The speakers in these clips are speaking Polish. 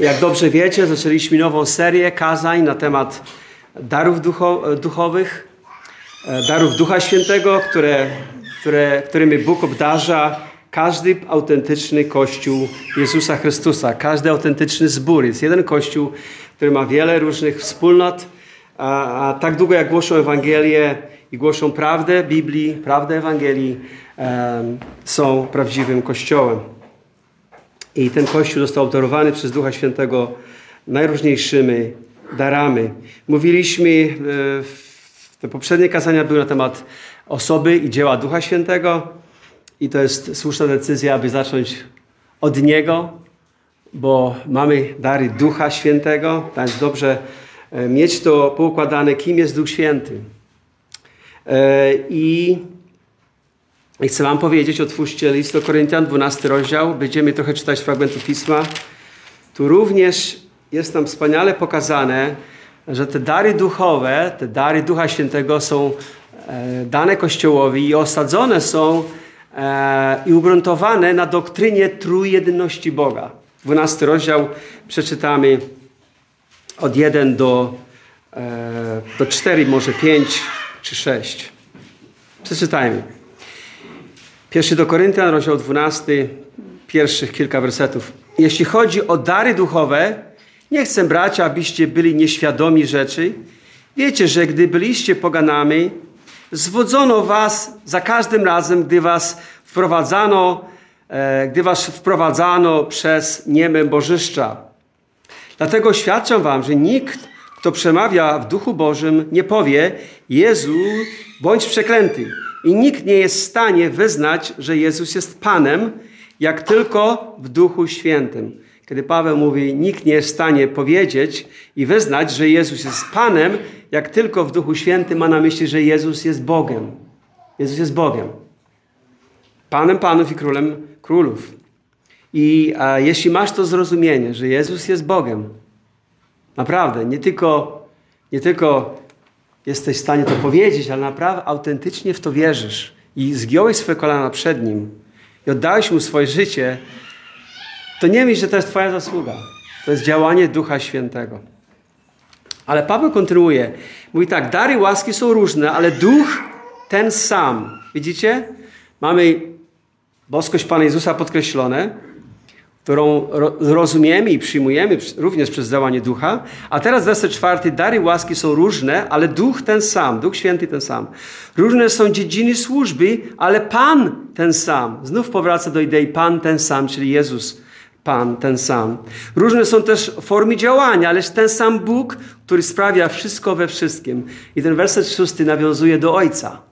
Jak dobrze wiecie, zaczęliśmy nową serię kazań na temat darów ducho, duchowych, e, darów Ducha Świętego, które, które, którymi Bóg obdarza każdy autentyczny Kościół Jezusa Chrystusa, każdy autentyczny zbór. Jest jeden Kościół, który ma wiele różnych wspólnot, a, a tak długo jak głoszą Ewangelię i głoszą prawdę Biblii, prawdę Ewangelii, są prawdziwym Kościołem. I ten Kościół został obdarowany przez Ducha Świętego najróżniejszymi darami. Mówiliśmy, e, te poprzednie kazania były na temat osoby i dzieła Ducha Świętego i to jest słuszna decyzja, aby zacząć od Niego, bo mamy dary Ducha Świętego, więc dobrze e, mieć to poukładane, kim jest Duch Święty. E, I i chcę Wam powiedzieć, otwórzcie list do Koryntian, 12 rozdział. Będziemy trochę czytać fragmentu Pisma. Tu również jest nam wspaniale pokazane, że te dary duchowe, te dary Ducha Świętego są e, dane Kościołowi i osadzone są e, i ugruntowane na doktrynie trójjedności Boga. 12 rozdział przeczytamy od 1 do, e, do 4, może 5 czy 6. Przeczytajmy. Pierwszy do Koryntian, rozdział 12, pierwszych kilka wersetów. Jeśli chodzi o dary duchowe, nie chcę, bracia, abyście byli nieświadomi rzeczy. Wiecie, że gdy byliście poganami, zwodzono was za każdym razem, gdy was wprowadzano, e, gdy was wprowadzano przez nieme bożyszcza. Dlatego świadczę wam, że nikt, kto przemawia w duchu Bożym, nie powie Jezu, bądź przeklęty. I nikt nie jest w stanie wyznać, że Jezus jest Panem, jak tylko w Duchu Świętym. Kiedy Paweł mówi, nikt nie jest w stanie powiedzieć i wyznać, że Jezus jest Panem, jak tylko w Duchu Świętym ma na myśli, że Jezus jest Bogiem. Jezus jest Bogiem. Panem Panów i Królem Królów. I a, jeśli masz to zrozumienie, że Jezus jest Bogiem, naprawdę, nie tylko, nie tylko jesteś w stanie to powiedzieć, ale naprawdę autentycznie w to wierzysz i zgiąłeś swoje kolana przed Nim i oddałeś Mu swoje życie, to nie myśl, że to jest Twoja zasługa. To jest działanie Ducha Świętego. Ale Paweł kontynuuje. Mówi tak, dary łaski są różne, ale Duch ten sam. Widzicie? Mamy boskość Pana Jezusa podkreślone, którą rozumiemy i przyjmujemy również przez działanie ducha. A teraz werset czwarty. Dary łaski są różne, ale duch ten sam, duch święty ten sam. Różne są dziedziny służby, ale Pan ten sam. Znów powraca do idei Pan ten sam, czyli Jezus Pan ten sam. Różne są też formy działania, ależ ten sam Bóg, który sprawia wszystko we wszystkim. I ten werset szósty nawiązuje do Ojca.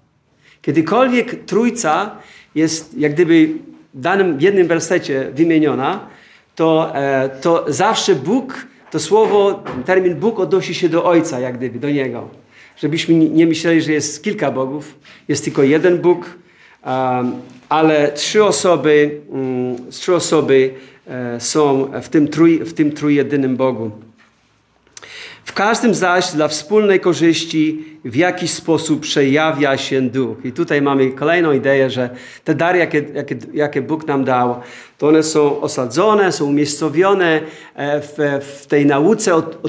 Kiedykolwiek Trójca jest jak gdyby danym jednym wersecie wymieniona, to, e, to zawsze Bóg, to słowo, termin Bóg odnosi się do Ojca, jak gdyby, do Niego. Żebyśmy nie myśleli, że jest kilka bogów, jest tylko jeden Bóg, ale trzy osoby, mm, trzy osoby e, są w tym, trój, w tym trójjedynym Bogu. Każdym zaś dla wspólnej korzyści w jakiś sposób przejawia się duch. I tutaj mamy kolejną ideę, że te dary, jakie, jakie, jakie Bóg nam dał, to one są osadzone, są umiejscowione e, w, w tej nauce o, o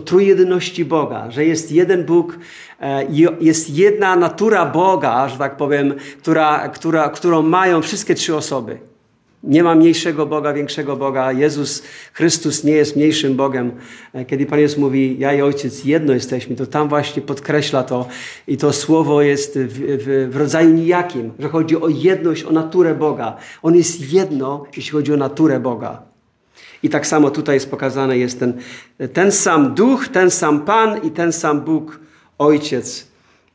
Boga, że jest jeden Bóg, e, jest jedna natura Boga, że tak powiem, która, która, którą mają wszystkie trzy osoby. Nie ma mniejszego Boga, większego Boga. Jezus Chrystus nie jest mniejszym Bogiem. E, kiedy Pan Jezus mówi, ja i Ojciec jedno jesteśmy, to tam właśnie podkreśla to i to słowo jest w, w, w rodzaju nijakim, że chodzi o jedność, o naturę Boga. On jest jedno, jeśli chodzi o naturę Boga. I tak samo tutaj jest pokazane, jest ten, ten sam Duch, ten sam Pan i ten sam Bóg, Ojciec.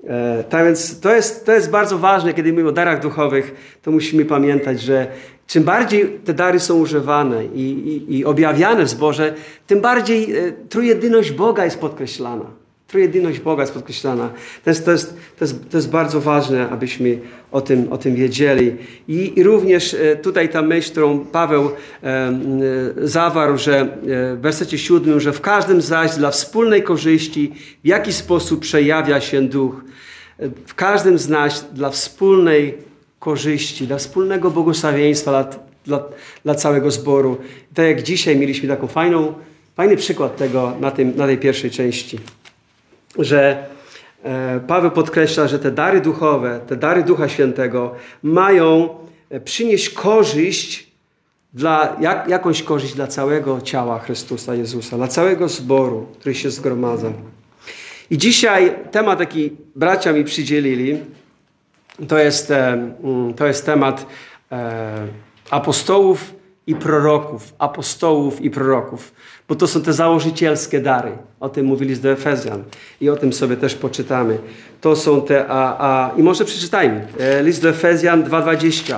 E, tak więc to jest, to jest bardzo ważne, kiedy mówimy o darach duchowych, to musimy pamiętać, że Czym bardziej te dary są używane i, i, i objawiane w zborze, tym bardziej e, trójjedyność Boga jest podkreślana. Trójjedyność Boga jest podkreślana. To jest, to jest, to jest, to jest bardzo ważne, abyśmy o tym, o tym wiedzieli. I, I również e, tutaj ta myśl, którą Paweł e, zawarł, że e, w wersecie siódmym, że w każdym zaś dla wspólnej korzyści w jaki sposób przejawia się duch. E, w każdym z dla wspólnej korzyści, dla wspólnego błogosławieństwa dla, dla, dla całego zboru. I tak jak dzisiaj mieliśmy taką fajną fajny przykład tego na, tym, na tej pierwszej części, że e, Paweł podkreśla, że te dary duchowe, te dary Ducha Świętego mają e, przynieść korzyść dla, jak, jakąś korzyść dla całego ciała Chrystusa Jezusa, dla całego zboru, który się zgromadza. I dzisiaj temat, jaki bracia mi przydzielili, to jest, e, mm, to jest temat e, apostołów i proroków. Apostołów i proroków. Bo to są te założycielskie dary. O tym mówili z Efezjan. I o tym sobie też poczytamy. To są te... A, a, I może przeczytajmy. E, list do Efezjan 2,20.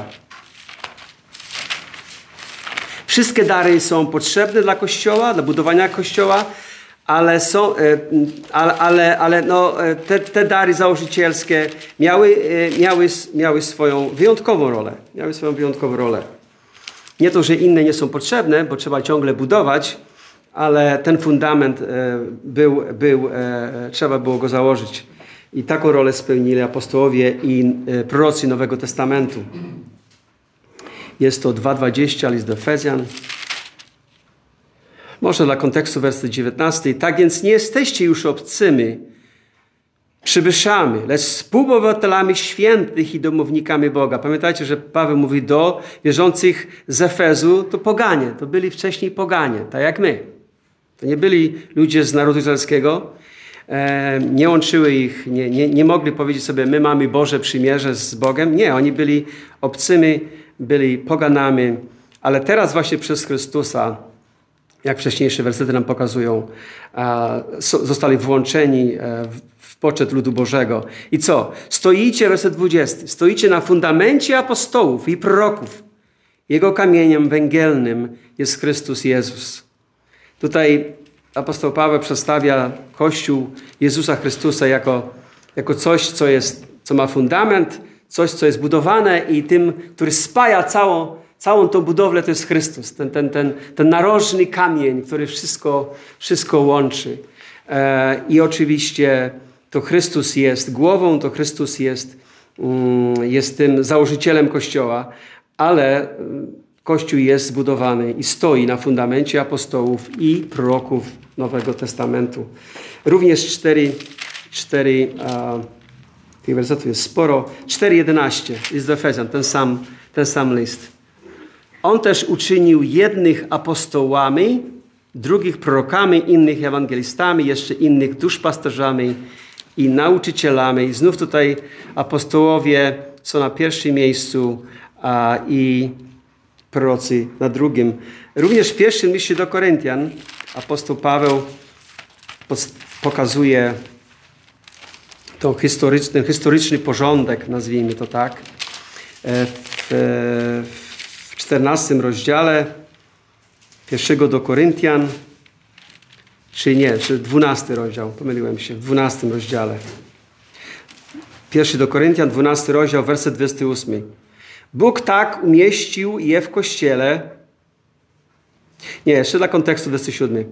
Wszystkie dary są potrzebne dla Kościoła, dla budowania Kościoła, ale, są, e, ale, ale, ale no, e, te, te dary założycielskie miały, e, miały, miały swoją wyjątkową rolę. Miały swoją wyjątkową rolę. Nie to, że inne nie są potrzebne, bo trzeba ciągle budować, ale ten fundament był, był trzeba było go założyć. I taką rolę spełnili apostołowie i prorocy Nowego Testamentu. Jest to 2,20, list do Efezjan. Może dla kontekstu werset 19. Tak więc nie jesteście już obcymi, przybyszami, lecz współobywatelami świętych i domownikami Boga. Pamiętajcie, że Paweł mówi do wierzących z Efezu, to poganie, to byli wcześniej poganie, tak jak my. To nie byli ludzie z narodu izraelskiego, e, nie łączyły ich, nie, nie, nie mogli powiedzieć sobie, my mamy Boże przymierze z Bogiem. Nie, oni byli obcymi, byli poganami, ale teraz właśnie przez Chrystusa jak wcześniejsze wersety nam pokazują, zostali włączeni e, w poczet ludu Bożego. I co? Stoicie, werset 20, stoicie na fundamencie apostołów i proroków. Jego kamieniem węgielnym jest Chrystus Jezus. Tutaj apostoł Paweł przedstawia Kościół Jezusa Chrystusa jako, jako coś, co, jest, co ma fundament, coś, co jest budowane i tym, który spaja całą, Całą tą budowlę to jest Chrystus, ten, ten, ten, ten narożny kamień, który wszystko, wszystko łączy. E, I oczywiście to Chrystus jest głową, to Chrystus jest, mm, jest tym założycielem Kościoła, ale mm, Kościół jest zbudowany i stoi na fundamencie apostołów i proroków Nowego Testamentu. Również cztery, cztery tych wersetów jest sporo. 4.11 jest do Efezjan, ten sam, ten sam list. On też uczynił jednych apostołami, drugich prorokami, innych ewangelistami, jeszcze innych duszpasterzami i nauczycielami. Znów tutaj apostołowie są na pierwszym miejscu a, i prorocy na drugim. Również w pierwszym liście do Koryntian apostoł Paweł pokazuje to historyczny, historyczny porządek, nazwijmy to tak, e, w, w 14 rozdziale pierwszego do Koryntian, czy nie, czy 12 rozdział, pomyliłem się, w 12 rozdziale. Pierwszy do Koryntian, 12 rozdział, werset 28. Bóg tak umieścił je w kościele. Nie, jeszcze dla kontekstu 27.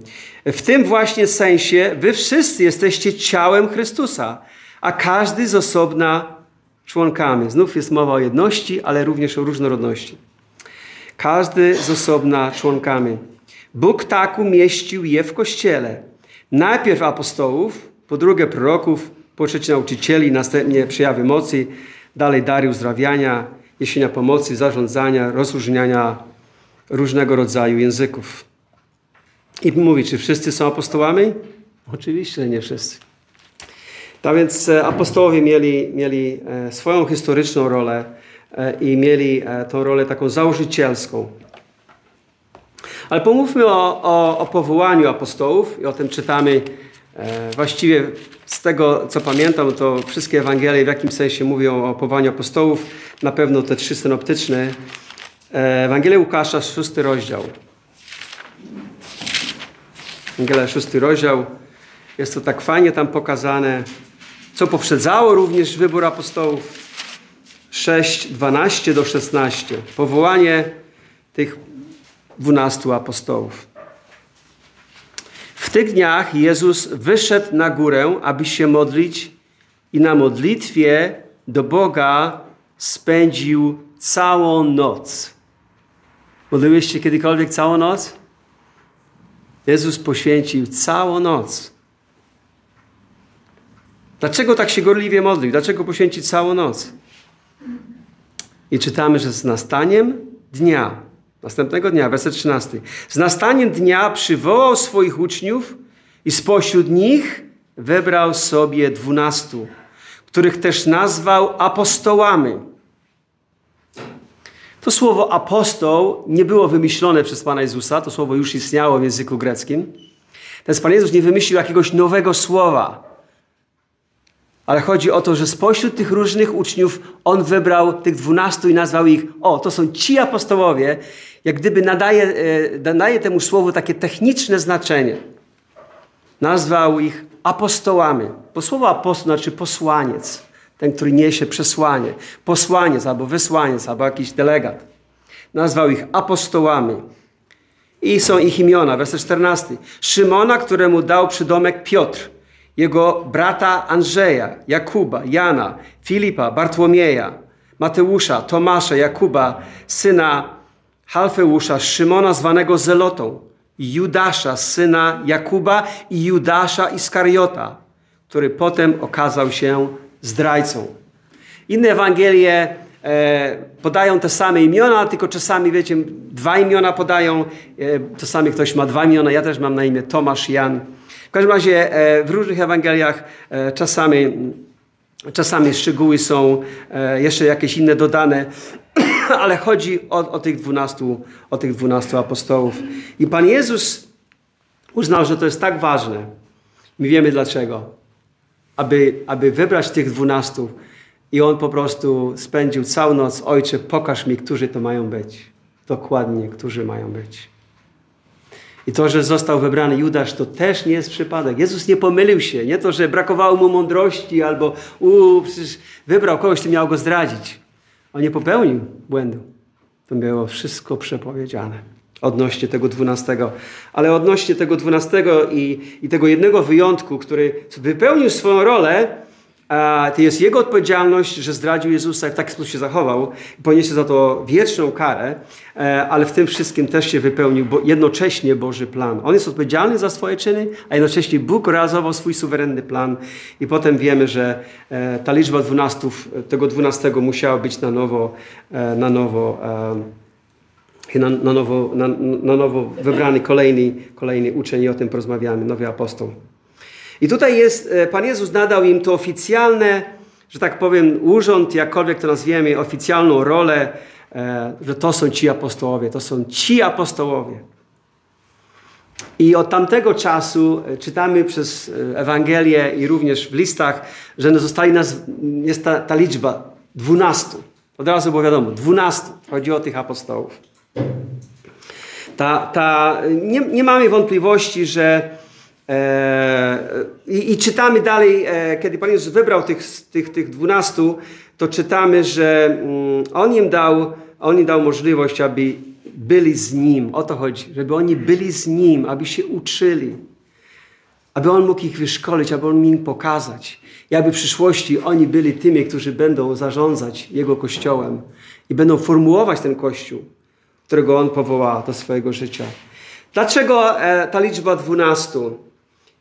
W tym właśnie sensie wy wszyscy jesteście ciałem Chrystusa, a każdy z osobna członkami. Znów jest mowa o jedności, ale również o różnorodności. Każdy z osobna członkami. Bóg tak umieścił je w Kościele. Najpierw apostołów, po drugie proroków, po trzecie nauczycieli, następnie przejawy mocy, dalej dary uzdrawiania, jesienia pomocy, zarządzania, rozróżniania różnego rodzaju języków. I mówi, czy wszyscy są apostołami? Oczywiście, nie wszyscy. Tak więc e, apostołowie mieli, mieli e, swoją historyczną rolę i mieli e, tą rolę taką założycielską. Ale pomówmy o, o, o powołaniu apostołów i o tym czytamy e, właściwie z tego, co pamiętam, to wszystkie Ewangelie w jakimś sensie mówią o powołaniu apostołów. Na pewno te trzy synoptyczne. Ewangelia Łukasza, szósty rozdział. Ewangelia, szósty rozdział. Jest to tak fajnie tam pokazane, co poprzedzało również wybór apostołów. 6, 12 do 16. Powołanie tych dwunastu apostołów. W tych dniach Jezus wyszedł na górę, aby się modlić i na modlitwie do Boga spędził całą noc. Modliłeś się kiedykolwiek całą noc? Jezus poświęcił całą noc. Dlaczego tak się gorliwie modlił? Dlaczego poświęcić całą noc? I czytamy, że z nastaniem dnia, następnego dnia, werset 13. Z nastaniem dnia przywołał swoich uczniów i spośród nich wybrał sobie dwunastu, których też nazwał apostołami. To słowo apostoł nie było wymyślone przez Pana Jezusa, to słowo już istniało w języku greckim. Ten Pan Jezus nie wymyślił jakiegoś nowego słowa. Ale chodzi o to, że spośród tych różnych uczniów on wybrał tych dwunastu i nazwał ich, o, to są ci apostołowie, jak gdyby nadaje, e, nadaje temu słowu takie techniczne znaczenie. Nazwał ich apostołami. Bo słowo apostoł znaczy posłaniec, ten, który niesie przesłanie. Posłaniec albo wysłaniec, albo jakiś delegat. Nazwał ich apostołami. I są ich imiona, werset 14. Szymona, któremu dał przydomek Piotr jego brata Andrzeja, Jakuba, Jana, Filipa, Bartłomieja, Mateusza, Tomasza, Jakuba, syna Halfeusza, Szymona zwanego Zelotą, Judasza, syna Jakuba i Judasza Iskariota, który potem okazał się zdrajcą. Inne Ewangelie e, podają te same imiona, tylko czasami, wiecie, dwa imiona podają. E, czasami ktoś ma dwa imiona, ja też mam na imię Tomasz, Jan. W każdym razie e, w różnych Ewangeliach e, czasami, czasami szczegóły są e, jeszcze jakieś inne dodane, ale chodzi o, o, tych dwunastu, o tych dwunastu apostołów. I Pan Jezus uznał, że to jest tak ważne. My wiemy dlaczego. Aby, aby wybrać tych dwunastu i On po prostu spędził całą noc. Ojcze, pokaż mi, którzy to mają być. Dokładnie, którzy mają być. I to, że został wybrany Judasz, to też nie jest przypadek. Jezus nie pomylił się. Nie to, że brakowało mu mądrości albo u, przecież wybrał kogoś, kto miał go zdradzić. On nie popełnił błędu. To było wszystko przepowiedziane odnośnie tego dwunastego. Ale odnośnie tego dwunastego i, i tego jednego wyjątku, który wypełnił swoją rolę, to jest jego odpowiedzialność, że zdradził Jezusa i w taki sposób się zachował. Poniesie za to wieczną karę, e, ale w tym wszystkim też się wypełnił bo jednocześnie Boży plan. On jest odpowiedzialny za swoje czyny, a jednocześnie Bóg realizował swój suwerenny plan. I potem wiemy, że e, ta liczba dwunastów, tego dwunastego musiała być na nowo, e, na nowo na, na, nowo, na, na nowo wybrany kolejny, kolejny uczeń i o tym porozmawiamy, nowy apostoł. I tutaj jest, e, Pan Jezus nadał im to oficjalne, że tak powiem, urząd, jakkolwiek to nazwiemy, oficjalną rolę, e, że to są ci apostołowie, to są ci apostołowie. I od tamtego czasu e, czytamy przez Ewangelię i również w listach, że zostali nas, jest ta, ta liczba dwunastu. Od razu było wiadomo, dwunastu. Chodzi o tych apostołów. Ta, ta, nie, nie mamy wątpliwości, że I, I, czytamy dalej, e, kiedy Pan Jezus wybrał tych, tych, tych dwunastu, to czytamy, że mm, On im dał, on im dał możliwość, aby byli z Nim. O to chodzi, żeby oni byli z Nim, aby się uczyli. Aby On mógł ich wyszkolić, aby On im pokazać. I aby w przyszłości oni byli tymi, którzy będą zarządzać Jego Kościołem i będą formułować ten Kościół, którego On powoła do swojego życia. Dlaczego e, ta liczba dwunastu?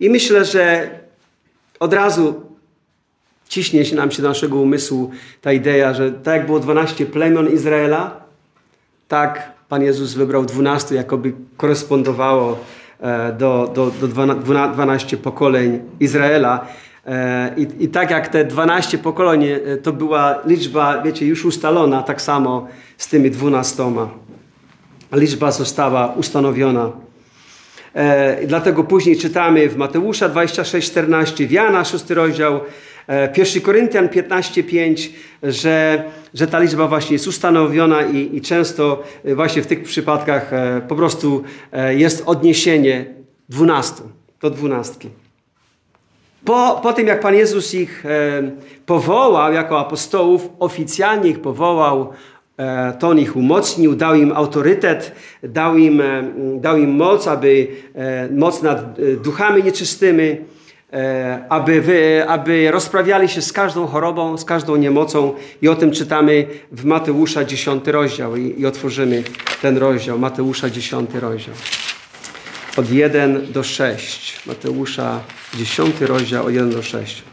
I myślę, że od razu ciśnie się nam się do naszego umysłu ta idea, że tak jak było 12 plemion Izraela, tak Pan Jezus wybrał 12, jakoby korespondowało e, do, do, do 12 pokoleń Izraela. E, I, I tak jak te 12 pokoleń e, to była liczba, wiecie, już ustalona, tak samo z tymi 12. Liczba została ustanowiona. E, dlatego później czytamy w Mateusza 26:14, w Jana 6 rozdział, e, 1 Koryntian 15:5, że, że ta liczba właśnie jest ustanowiona i, i często właśnie w tych przypadkach e, po prostu e, jest odniesienie 12 do dwunastki. Po, po tym, jak Pan Jezus ich e, powołał jako apostołów, oficjalnie ich powołał E, to on ich umocnił, dał im autorytet, dał im, e, dał im moc, aby e, moc nad duchami nieczystymi, aby, wy, aby rozprawiali się z każdą chorobą, z każdą niemocą. I o tym czytamy w Mateusza 10 rozdział i, i otworzymy ten rozdział, Mateusza 10 rozdział. od 1 do 6. Mateusza 10 rozdział od 1 do 6.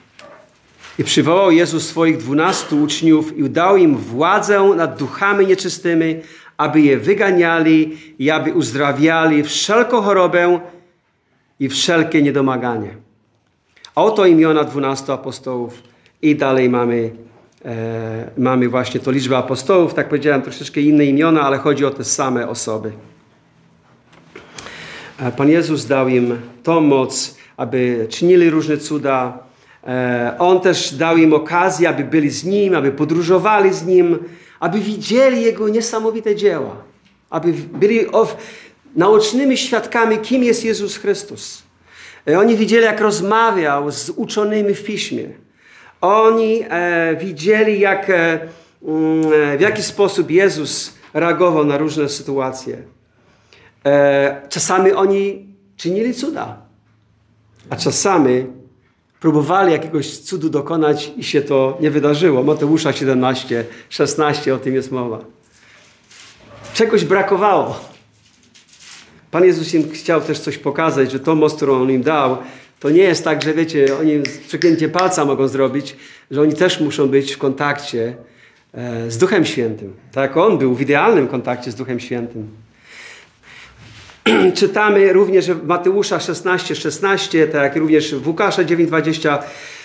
I przywołał Jezus swoich dwunastu uczniów i dał im władzę nad duchami nieczystymi, aby je wyganiali i aby uzdrawiali wszelką chorobę i wszelkie niedomaganie. A oto imiona dwunastu apostołów i dalej mamy, e, mamy właśnie to liczbę apostołów. Tak powiedziałem, troszeczkę inne imiona, ale chodzi o te same osoby. E, Pan Jezus dał im tą moc, aby czynili różne cuda. E, On też dał im okazję, aby byli z Nim, aby podróżowali z Nim, aby widzieli Jego niesamowite dzieła, aby byli naocznymi świadkami, kim jest Jezus Chrystus. E, oni widzieli, jak rozmawiał z uczonymi w piśmie. Oni e, widzieli, jak, e, w jaki sposób Jezus reagował na różne sytuacje. Czasami oni czynili cuda, a czasami próbowali jakiegoś cudu dokonać i się to nie wydarzyło. Mateusza 17, 16 o tym jest mowa. Czegoś brakowało. Pan Jezus im chciał też coś pokazać, że to moc, którą On im dał, to nie jest tak, że wiecie, oni przeklęcie palca mogą zrobić, że oni też muszą być w kontakcie e, z Duchem Świętym. Tak On był w idealnym kontakcie z Duchem Świętym. Czytamy również w Mateusza 16, 16, tak jak również w Łukasza 9, 20,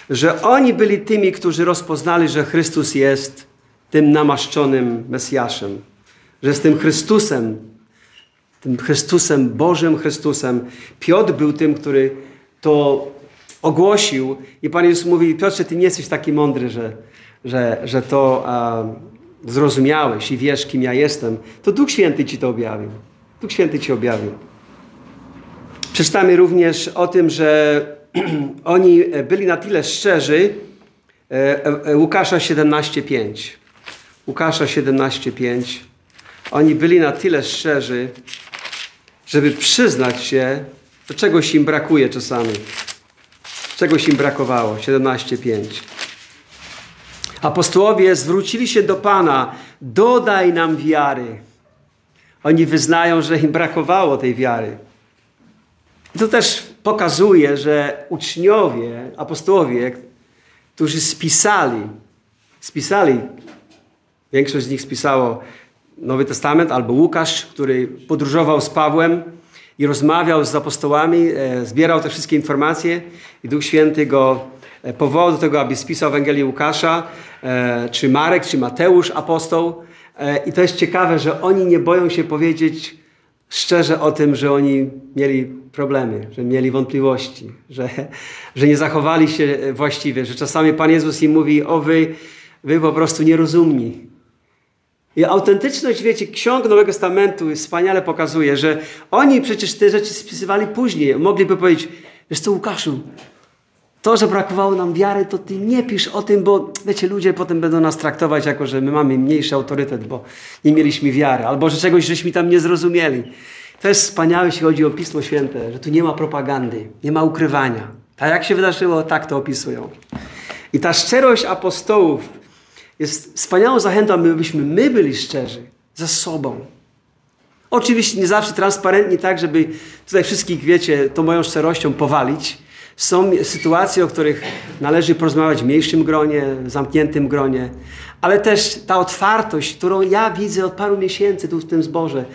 że oni byli tymi, którzy rozpoznali, że Chrystus jest tym namaszczonym Mesjaszem, że jest tym Chrystusem, tym Chrystusem, Bożym Chrystusem. Piotr był tym, który to ogłosił i Pan Jezus mówi, Piotrze, ty nie jesteś taki mądry, że, że, że to a, zrozumiałeś i wiesz, kim ja jestem. To Duch Święty ci to objawił. Duch Święty ci objawił. Przeczytamy również o tym, że oni byli na tyle szczerzy. E, e, Łukasza 17:5. Łukasza 17:5. Oni byli na tyle szczerzy, żeby przyznać się, że czegoś im brakuje czasami. Czegoś im brakowało. 17:5. Apostołowie zwrócili się do Pana: Dodaj nam wiary. Oni wyznają, że im brakowało tej wiary. To też pokazuje, że uczniowie, apostołowie, którzy spisali, spisali, większość z nich spisało Nowy Testament, albo Łukasz, który podróżował z Pawłem i rozmawiał z apostołami, e, zbierał te wszystkie informacje i Duch Święty go e, powołał do tego, aby spisał Ewangelię Łukasza, e, czy Marek, czy Mateusz, apostoł. I to jest ciekawe, że oni nie boją się powiedzieć szczerze o tym, że oni mieli problemy, że mieli wątpliwości, że, że nie zachowali się właściwie, że czasami Pan Jezus im mówi, o wy, wy po prostu nierozumni. I autentyczność, wiecie, ksiąg Nowego Testamentu wspaniale pokazuje, że oni przecież te rzeczy spisywali później. Mogliby powiedzieć, wiesz co Łukaszu, to, że brakowało nam wiary, to ty nie pisz o tym, bo wiecie, ludzie potem będą nas traktować jako, że my mamy mniejszy autorytet, bo nie mieliśmy wiary, albo że czegoś żeśmy tam nie zrozumieli. To jest wspaniałe, jeśli chodzi o Pismo Święte, że tu nie ma propagandy, nie ma ukrywania. Tak jak się wydarzyło, tak to opisują. I ta szczerość apostołów jest wspaniałą zachętą, abyśmy my byli szczerzy ze sobą. Oczywiście nie zawsze transparentni tak, żeby tutaj wszystkich, wiecie, tą moją szczerością powalić, są sytuacje, o których należy porozmawiać w mniejszym gronie, zamkniętym gronie, ale też ta otwartość, którą ja widzę od paru miesięcy tu w tym zborze,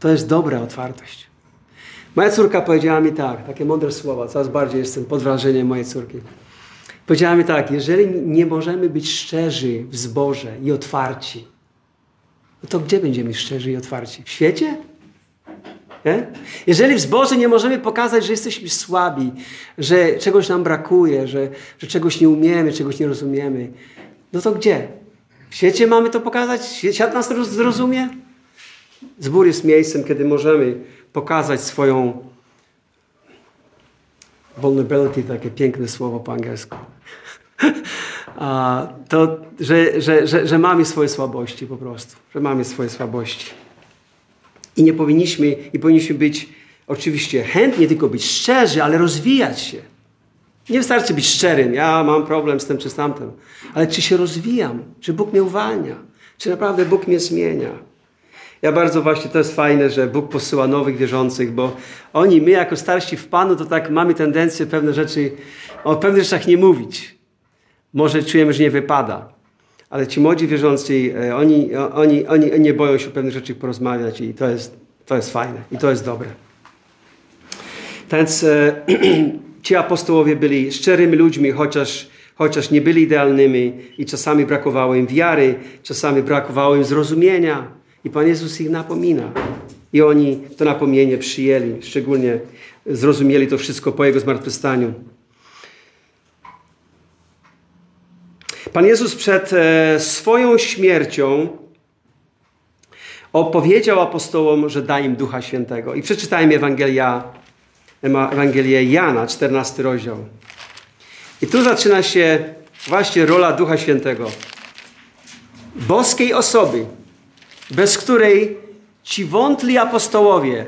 to jest dobra otwartość. Moja córka powiedziała mi tak, takie mądre słowa, coraz bardziej jestem pod wrażeniem mojej córki. Powiedziała mi tak, jeżeli nie możemy być szczerzy w zborze i otwarci, no to gdzie będziemy szczerzy i otwarci? W świecie? Nie? Jeżeli w zborze nie możemy pokazać, że jesteśmy słabi, że czegoś nam brakuje, że, że czegoś nie umiemy, czegoś nie rozumiemy, no to gdzie? W świecie mamy to pokazać? Świat nas zrozumie? Zbór jest miejscem, kiedy możemy pokazać swoją vulnerability, takie piękne słowo po angielsku. to, że, że, że, że mamy swoje słabości po prostu, że mamy swoje słabości. I nie powinniśmy, i powinniśmy być oczywiście chętnie tylko być szczerzy, ale rozwijać się. Nie wystarczy być szczerym, ja mam problem z tym czy z tamtym, ale czy się rozwijam, czy Bóg mnie uwalnia, czy naprawdę Bóg mnie zmienia. Ja bardzo właśnie, to jest fajne, że Bóg posyła nowych wierzących, bo oni, my jako starsi w Panu, to tak mamy tendencję pewne rzeczy, o pewnych rzeczach nie mówić. Może czujemy, że nie wypada. Ale ci młodzi wierzący, e, oni, oni, oni nie boją się pewnych rzeczy porozmawiać i to jest, to jest fajne i to jest dobre. Więc e, ci apostołowie byli szczerymi ludźmi, chociaż, chociaż nie byli idealnymi i czasami brakowało im wiary, czasami brakowało im zrozumienia. I Pan Jezus ich napomina. I oni to napomnienie przyjęli, szczególnie zrozumieli to wszystko po Jego zmartwychwstaniu. Pan Jezus przed e, swoją śmiercią opowiedział apostołom, że da im Ducha Świętego. I przeczytajmy Ewangelia, Ewangelię Jana, 14 rozdział. I tu zaczyna się właśnie rola Ducha Świętego. Boskiej osoby, bez której ci wątli apostołowie,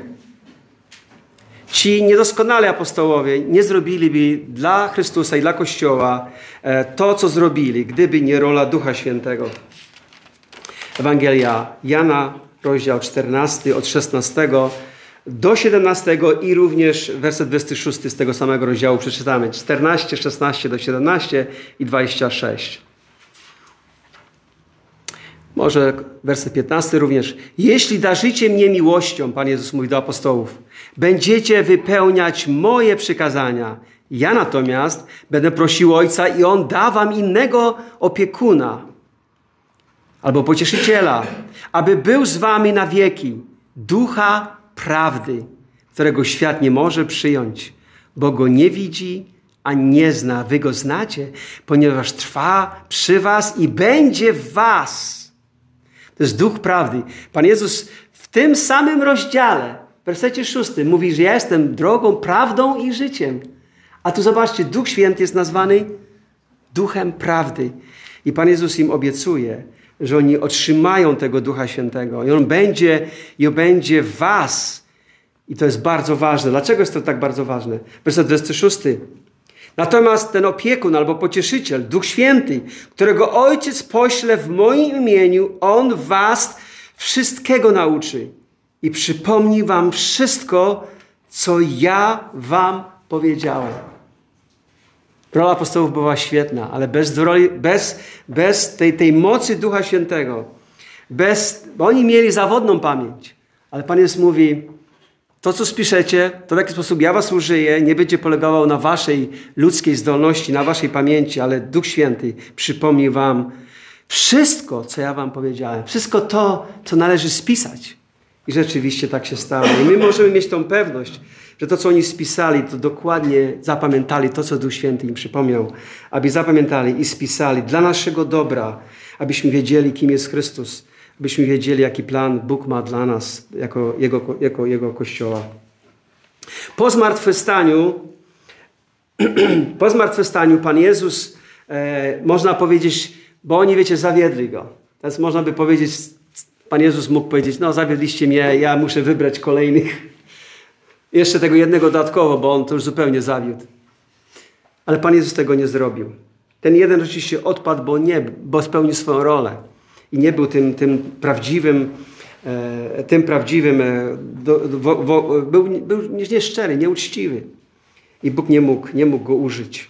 ci niedoskonali apostołowie nie zrobiliby dla Chrystusa i dla Kościoła e, to, co zrobili, gdyby nie rola Ducha Świętego. Ewangelia Jana, rozdział 14, od 16 do 17 i również werset 26 z tego samego rozdziału przeczytamy. 14, 16 do 17 i 26. Może werset 15 również. Jeśli darzycie mnie miłością, Pan Jezus mówi do apostołów, będziecie wypełniać moje przykazania. Ja natomiast będę prosił Ojca i On da wam innego opiekuna albo pocieszyciela, aby był z wami na wieki. Ducha prawdy, którego świat nie może przyjąć, bo go nie widzi ani nie zna. Wy go znacie, ponieważ trwa przy was i będzie w was. To jest duch prawdy. Pan Jezus w tym samym rozdziale, w wersecie szóstym, mówi, że ja jestem drogą, prawdą i życiem. A tu zobaczcie, Duch Święty jest nazwany duchem prawdy. I Pan Jezus im obiecuje, że oni otrzymają tego Ducha Świętego i On będzie, i on będzie was. I to jest bardzo ważne. Dlaczego jest to tak bardzo ważne? Werset 26. Natomiast ten opiekun albo pocieszyciel, Duch Święty, którego Ojciec pośle w moim imieniu, On was wszystkiego nauczy i przypomni wam wszystko, co ja wam powiedziałem. Rola apostołów była świetna, ale bez, bez, bez tej, tej mocy Ducha Świętego, bez, oni mieli zawodną pamięć, ale Pan Jezus mówi, to, co spiszecie, to w jaki sposób ja was użyję, nie będzie polegało na waszej ludzkiej zdolności, na waszej pamięci, ale Duch Święty przypomni wam wszystko, co ja wam powiedziałem. Wszystko to, co należy spisać. I rzeczywiście tak się stało. I my możemy mieć tą pewność, że to, co oni spisali, to dokładnie zapamiętali to, co Duch Święty im przypomniał, aby zapamiętali i spisali dla naszego dobra, abyśmy wiedzieli, kim jest Chrystus, byśmy wiedzieli, jaki plan Bóg ma dla nas jako Jego, jako jego Kościoła. Po zmartwychwstaniu, po zmartwychwstaniu Pan Jezus, e, można powiedzieć, bo oni, wiecie, zawiedli Go. Teraz można by powiedzieć, Pan Jezus mógł powiedzieć, no zawiedliście mnie, ja muszę wybrać kolejnych. Jeszcze tego jednego dodatkowo, bo On to już zupełnie zawiódł. Ale Pan Jezus tego nie zrobił. Ten jeden rzeczywiście odpadł, bo nie, bo spełnił swoją rolę i nie był tym, tym prawdziwym, e, tym prawdziwym, e, do, wo, wo, był, był nieszczery, nieuczciwy. I Bóg nie mógł, nie mógł go użyć.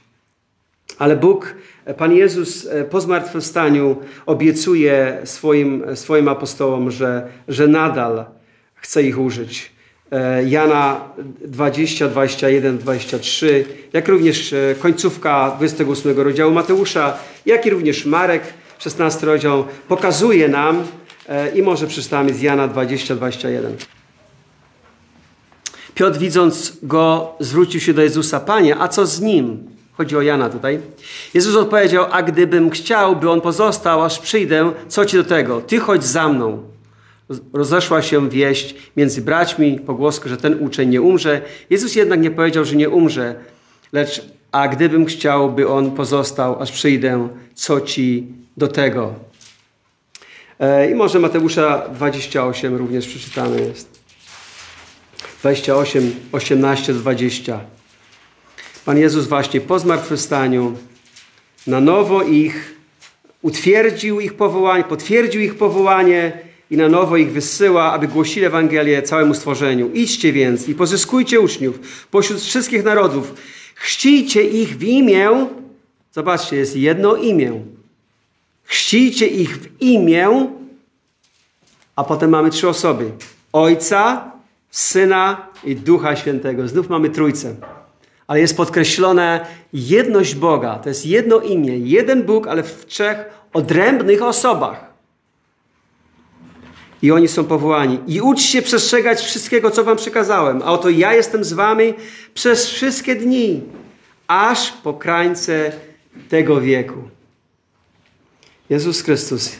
Ale Bóg, Pan Jezus e, po zmartwychwstaniu obiecuje swoim, swoim apostołom, że, że nadal chce ich użyć. Jana 20, 21, 23, jak również końcówka 28 rozdziału Mateusza, jak i również Marek 16 rozdział pokazuje nam e, i może przeczytamy z Jana 20-21. Piotr widząc go zwrócił się do Jezusa. Panie, a co z nim? Chodzi o Jana tutaj. Jezus odpowiedział, a gdybym chciał, by on pozostał, aż przyjdę, co ci do tego? Ty chodź za mną. Rozeszła się wieść między braćmi, pogłoska, że ten uczeń nie umrze. Jezus jednak nie powiedział, że nie umrze, lecz a gdybym chciał, by on pozostał, aż przyjdę, co ci do tego. E, I może Mateusza 28 również przeczytamy jest. 28, 18 20. Pan Jezus właśnie po zmartwychwstaniu na nowo ich utwierdził ich powołanie, potwierdził ich powołanie i na nowo ich wysyła, aby głosili Ewangelię całemu stworzeniu. Idźcie więc i pozyskujcie uczniów pośród wszystkich narodów. Chrzcijcie ich w imię. Zobaczcie, jest jedno imię. Chrzcijcie ich w imię, a potem mamy trzy osoby: Ojca, Syna i Ducha Świętego. Znów mamy trójcę. Ale jest podkreślona jedność Boga. To jest jedno imię, jeden Bóg, ale w trzech odrębnych osobach. I oni są powołani. I uczcie przestrzegać wszystkiego, co wam przekazałem. A oto ja jestem z wami przez wszystkie dni, aż po krańce tego wieku. Jezus Chrystus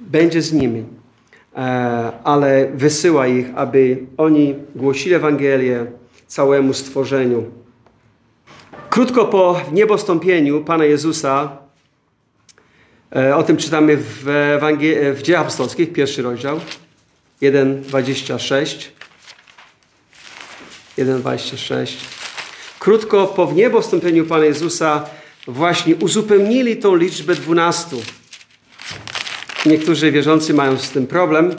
będzie z nimi, e, ale wysyła ich, aby oni głosili Ewangelię całemu stworzeniu. Krótko po niebostąpieniu Pana Jezusa, o tym czytamy w, Ewangel- w Dziejach Apostolskich, pierwszy rozdział, 1,26. 1,26. Krótko po wniebostąpieniu Pana Jezusa właśnie uzupełnili tą liczbę dwunastu. Niektórzy wierzący mają z tym problem.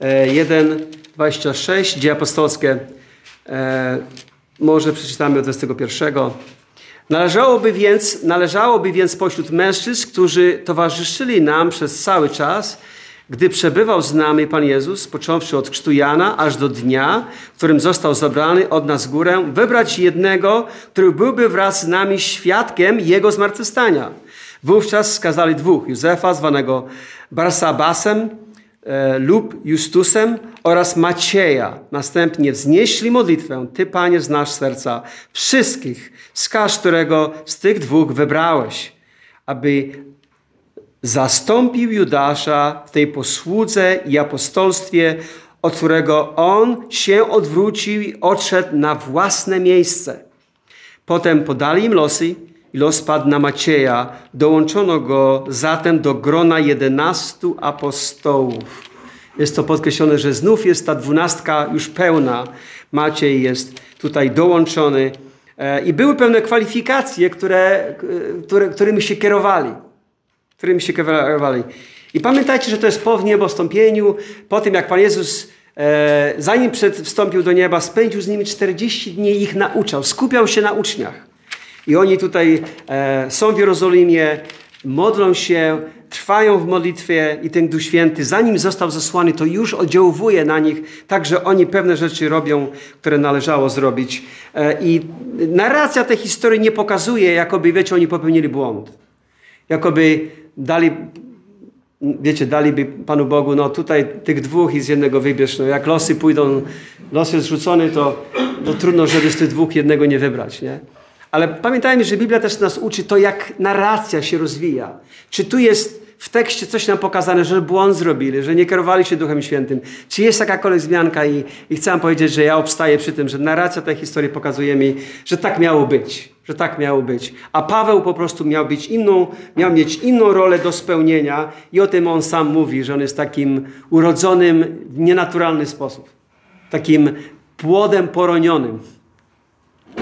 1,26, Dzieje Apostolskie, e, może przeczytamy od 21. Należałoby więc, należałoby więc pośród mężczyzn, którzy towarzyszyli nam przez cały czas, gdy przebywał z nami Pan Jezus, począwszy od chrztu Jana, aż do dnia, w którym został zabrany od nas górę, wybrać jednego, który byłby wraz z nami świadkiem Jego zmartwychwstania. Wówczas skazali dwóch, Józefa, zwanego Barsabasem lub Justusem oraz Macieja. Następnie wznieśli modlitwę, Ty, Panie, znasz serca wszystkich, wskaż którego z tych dwóch wybrałeś, aby zastąpił Judasza w tej posłudze i apostolstwie, od którego on się odwrócił i odszedł na własne miejsce. Potem podali im losy i los padł na Macieja. Dołączono go zatem do grona jedenastu apostołów. Jest to podkreślone, że znów jest ta dwunastka już pełna. Maciej jest tutaj dołączony. E, I były pewne kwalifikacje, które, które, którymi się kierowali którymi się kierowali. I pamiętajcie, że to jest po niebostąpieniu, po tym jak Pan Jezus, e, zanim przed, wstąpił do nieba, spędził z nimi 40 dni i ich nauczał, skupiał się na uczniach. I oni tutaj e, są w Jerozolimie, modlą się, trwają w modlitwie i ten Duch Święty, zanim został zesłany, to już oddziałuje na nich, tak że oni pewne rzeczy robią, które należało zrobić. E, I narracja tej historii nie pokazuje, jakoby, wiecie, oni popełnili błąd. Jakoby dali, wiecie, daliby Panu Bogu, no tutaj tych dwóch i z jednego wybierz. No jak losy pójdą, los jest rzucony, to, to trudno, żeby z tych dwóch jednego nie wybrać, nie? Ale pamiętajmy, że Biblia też nas uczy to, jak narracja się rozwija. Czy tu jest w tekście coś nam pokazane, że błąd zrobili, że nie kierowali się Duchem Świętym. Czy jest jakakolwiek zmianka i, i chcę powiedzieć, że ja obstaję przy tym, że narracja tej historii pokazuje mi, że tak miało być. Że tak miało być. A Paweł po prostu miał, być inną, miał mieć inną rolę do spełnienia i o tym on sam mówi, że on jest takim urodzonym w nienaturalny sposób. Takim płodem poronionym.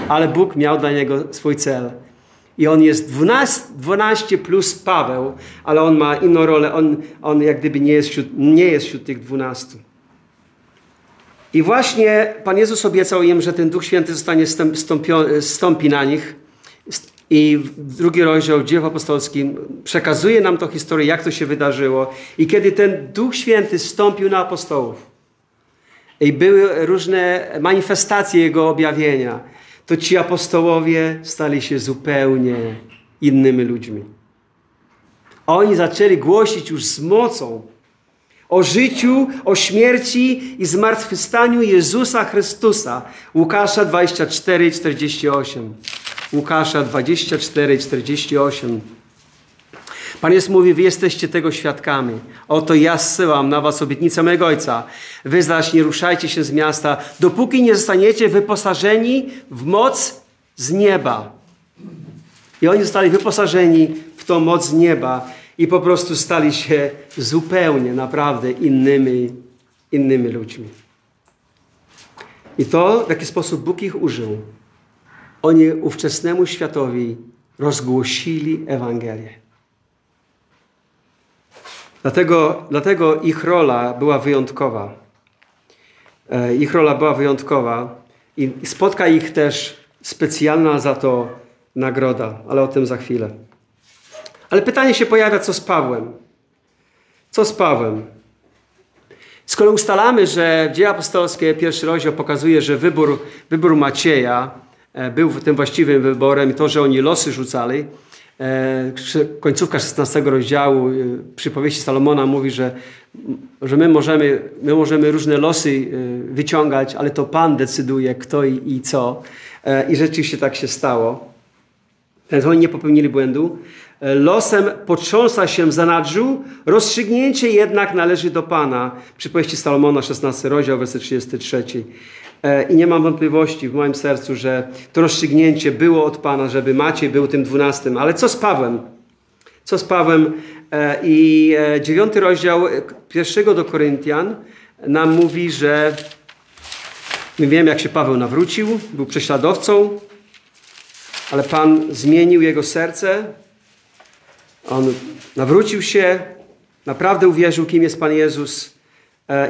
Ale Bóg miał dla niego swój cel. I on jest 12, 12 plus Paweł, ale on ma inną rolę. On, on jak gdyby nie jest, wśród, nie jest wśród tych 12. I właśnie Pan Jezus obiecał im, że ten Duch Święty zostanie stąpi na nich. I drugi rozdział Dzieł Apostolskim przekazuje nam tą historię, jak to się wydarzyło. I kiedy ten Duch Święty stąpił na apostołów i były różne manifestacje Jego objawienia, to ci apostołowie stali się zupełnie innymi ludźmi. Oni zaczęli głosić już z mocą o życiu, o śmierci i zmartwychwstaniu Jezusa Chrystusa. Łukasza 24, 48. Łukasza 24, 48. Pan Jezus mówi, wy jesteście tego świadkami. Oto ja zsyłam na was obietnicę mojego Ojca. Wy zaś nie ruszajcie się z miasta, dopóki nie zostaniecie wyposażeni w moc z nieba. I oni zostali wyposażeni w tą moc z nieba i po prostu stali się zupełnie, naprawdę innymi, innymi ludźmi. I to, w jaki sposób Bóg ich użył. Oni ówczesnemu światowi rozgłosili Ewangelię. Dlatego, dlatego ich rola była wyjątkowa. E, ich rola była wyjątkowa i spotka ich też specjalna za to nagroda, ale o tym za chwilę. Ale pytanie się pojawia, co z Pawłem? Co z Pawłem? Skoro ustalamy, że dzieje apostolskie, pierwszy rozdział pokazuje, że wybór, wybór Macieja e, był tym właściwym wyborem i to, że oni losy rzucali, końcówka 16 rozdziału przypowieści Salomona mówi, że że my możemy, my możemy różne losy y, wyciągać, ale to Pan decyduje kto i, i co. E, I rzeczywiście tak się stało. Więc oni nie popełnili błędu. E, losem potrząsa się zanadrzu, rozstrzygnięcie jednak należy do Pana. Przypowieści Salomona, 16 rozdział, werset 33. E, I nie mam wątpliwości w moim sercu, że to rozstrzygnięcie było od Pana, żeby Maciej był tym dwunastym. Ale co z Pawłem? Co z Pawłem? E, I e, dziewiąty rozdział pierwszego do Koryntian nam mówi, że my wiemy, jak się Paweł nawrócił, był prześladowcą, ale Pan zmienił jego serce. On nawrócił się, naprawdę uwierzył, kim jest Pan Jezus.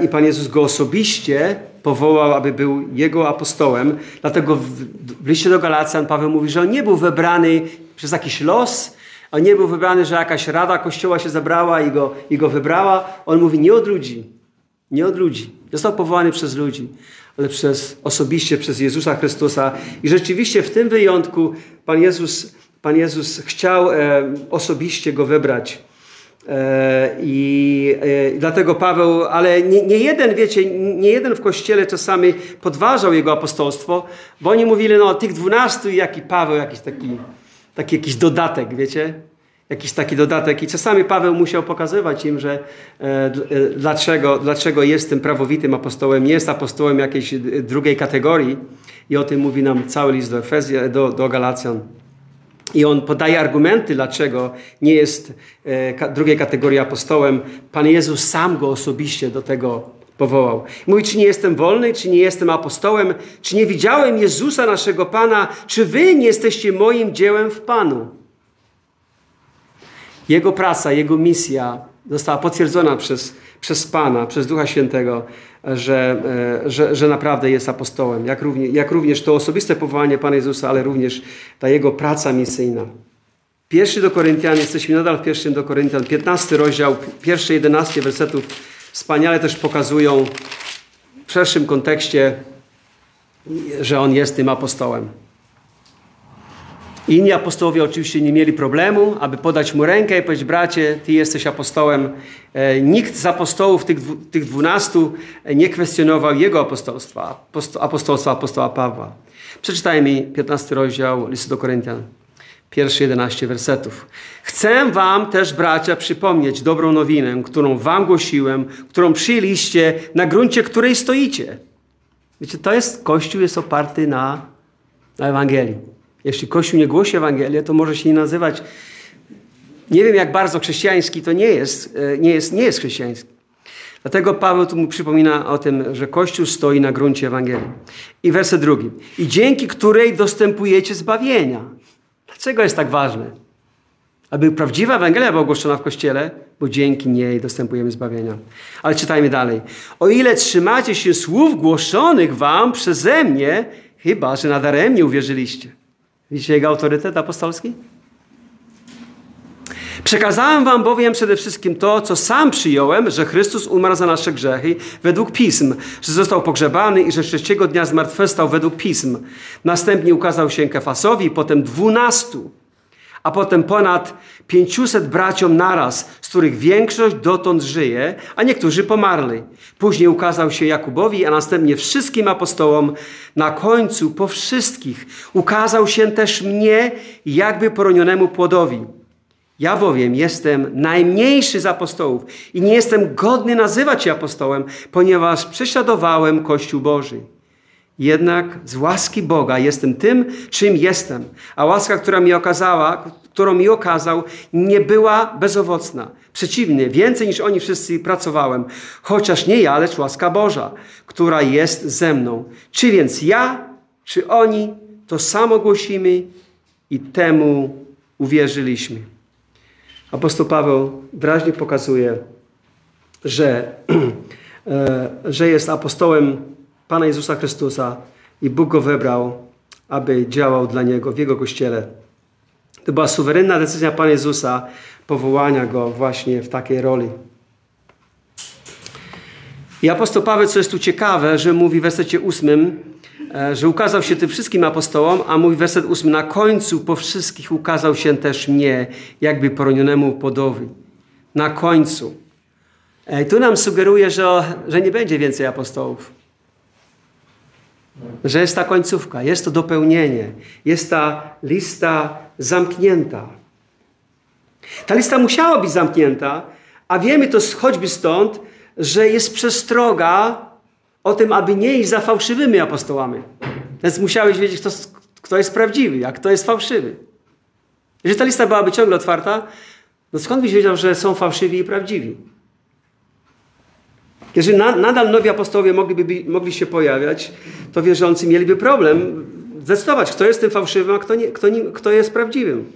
I Pan Jezus go osobiście powołał, aby był jego apostołem. Dlatego w liście do Galacjan Paweł mówi, że on nie był wybrany przez jakiś los, on nie był wybrany, że jakaś rada kościoła się zabrała i go, i go wybrała. On mówi nie od ludzi. Nie od ludzi. Został powołany przez ludzi, ale przez, osobiście przez Jezusa Chrystusa. I rzeczywiście w tym wyjątku Pan Jezus, Pan Jezus chciał e, osobiście go wybrać. E, I e, dlatego Paweł, ale nie, nie, jeden, wiecie, nie jeden w kościele czasami podważał jego apostolstwo, bo oni mówili, no tych dwunastu i jaki Paweł, jakiś taki taki jakiś dodatek, wiecie? Jakiś taki dodatek. I czasami Paweł musiał pokazywać im, że e, e, dlaczego, dlaczego jest tym prawowitym apostołem, jest apostołem jakiejś drugiej kategorii. I o tym mówi nam cały list do, Efezja, do, do Galacjan. I on podaje argumenty, dlaczego nie jest e, drugiej kategorii apostołem. Pan Jezus sam go osobiście do tego powołał. Mówi, czy nie jestem wolny, czy nie jestem apostołem, czy nie widziałem Jezusa naszego Pana, czy wy nie jesteście moim dziełem w Panu? Jego praca, jego misja została potwierdzona przez, przez Pana, przez Ducha Świętego, że, e, że, że naprawdę jest apostołem. Jak również, jak również to osobiste powołanie Pana Jezusa, ale również ta jego praca misyjna. Pierwszy do Koryntian, jesteśmy nadal w pierwszym do Koryntian, 15 rozdział, pierwsze 11 wersetów wspaniale też pokazują w szerszym kontekście, że on jest tym apostołem. Inni apostołowie oczywiście nie mieli problemu, aby podać mu rękę i powiedzieć, bracie, ty jesteś apostołem. E, nikt z apostołów, tych, dwunastu, nie kwestionował jego apostolstwa, apostolstwa apostoła Pawła. Przeczytajmy 15 rozdział listu do Koryntian pierwsze 11 wersetów. Chcę wam też, bracia, przypomnieć dobrą nowinę, którą wam głosiłem, którą przyjęliście, na gruncie której stoicie. Wiecie, to jest, Kościół jest oparty na, na Ewangelii. Jeśli Kościół nie głosi Ewangelii, to może się nie nazywać, nie wiem jak bardzo chrześcijański to nie jest, e, nie jest, nie jest chrześcijański. Dlatego Paweł tu mu przypomina o tym, że Kościół stoi na gruncie Ewangelii. I werset drugi. I dzięki której dostępujecie zbawienia. Dlaczego jest tak ważne? Aby prawdziwa Ewangelia była ogłoszona w Kościele, bo dzięki niej dostępujemy zbawienia. Ale czytajmy dalej. O ile trzymacie się słów głoszonych wam przeze mnie, chyba, że nadaremnie uwierzyliście. Widzicie jego autorytet apostolski? Przekazałem wam bowiem przede wszystkim to, co sam przyjąłem, że Chrystus umarł za nasze grzechy według Pism, że został pogrzebany i że trzeciego dnia zmartwychwstał według Pism. Następnie ukazał się Kefasowi, potem dwunastu, a potem ponad pięciuset braciom naraz, z których większość dotąd żyje, a niektórzy pomarli. Później ukazał się Jakubowi, a następnie wszystkim apostołom. Na końcu po wszystkich ukazał się też mnie, jakby poronionemu płodowi. Ja bowiem jestem najmniejszy z apostołów i nie jestem godny nazywać się apostołem, ponieważ prześladowałem Kościół Boży. Jednak z łaski Boga jestem tym, czym jestem. A łaska, która mi okazała, którą mi okazał, nie była bezowocna. Przeciwnie, więcej niż oni wszyscy pracowałem. Chociaż nie ja, lecz łaska Boża, która jest ze mną. Czy więc ja, czy oni, to samo głosimy i temu uwierzyliśmy. Apostoł Paweł wyraźnie pokazuje, że, e, że jest apostołem Pana Jezusa Chrystusa i Bóg go wybrał, aby działał dla Niego w Jego Kościele. To była suwerenna decyzja Pana Jezusa powołania Go właśnie w takiej roli. I apostoł Paweł, co jest tu ciekawe, że mówi w wersecie ósmym, e, że ukazał się tym wszystkim apostołom, a mówi werset ósmy, na końcu po wszystkich ukazał się też mnie, jakby poronionemu podowi. Na końcu. E, I tu nam sugeruje, że, że nie będzie więcej apostołów. Że jest ta końcówka, jest to dopełnienie, jest ta lista zamknięta. Ta lista musiała być zamknięta, a wiemy to choćby stąd, że jest przestroga o tym, aby nie iść za fałszywymi apostołami. Więc musiałeś wiedzieć, kto, kto jest prawdziwy, a kto jest fałszywy. Jeżeli ta lista byłaby ciągle otwarta, no skąd byś wiedział, że są fałszywi i prawdziwi? Jeżeli na, nadal nowi apostołowie mogliby, mogli się pojawiać, to wierzący mieliby problem zdecydować, kto jest tym fałszywym, a kto, nie, kto, kto jest prawdziwym.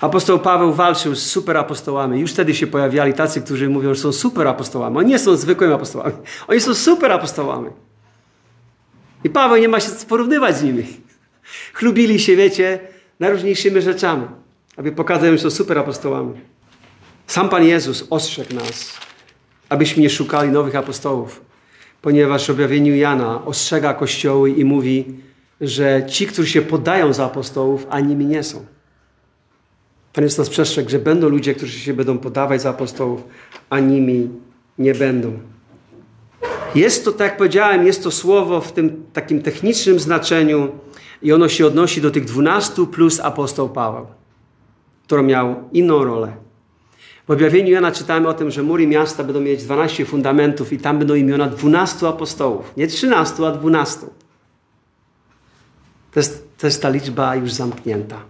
Apostoł Paweł walczył z superapostołami. Już wtedy się pojawiali tacy, którzy mówią, że są superapostołami. Oni nie są zwykłymi apostołami. Oni są superapostołami. I Paweł nie ma się porównywać z nimi. Chlubili się, wiecie, najróżniejszymi rzeczami, aby pokazać, że są superapostołami. Sam Pan Jezus ostrzegł nas, abyśmy nie szukali nowych apostołów, ponieważ w objawieniu Jana ostrzega Kościoły i mówi, że ci, którzy się podają za apostołów, a nimi nie są. Pan jest nas przestrzegł, że będą ludzie, którzy się będą podawać za apostołów, a nimi nie będą. Jest to, tak jak powiedziałem, jest to słowo w tym takim technicznym znaczeniu i ono się odnosi do tych dwunastu plus apostoł Paweł, który miał inną rolę. Objawieniu Jana czytamy o tym, że mury miasta będą mieć 12 fundamentów i tam będą imiona 12 apostołów. Nie 13, a 12. To jest, to jest ta liczba już zamknięta.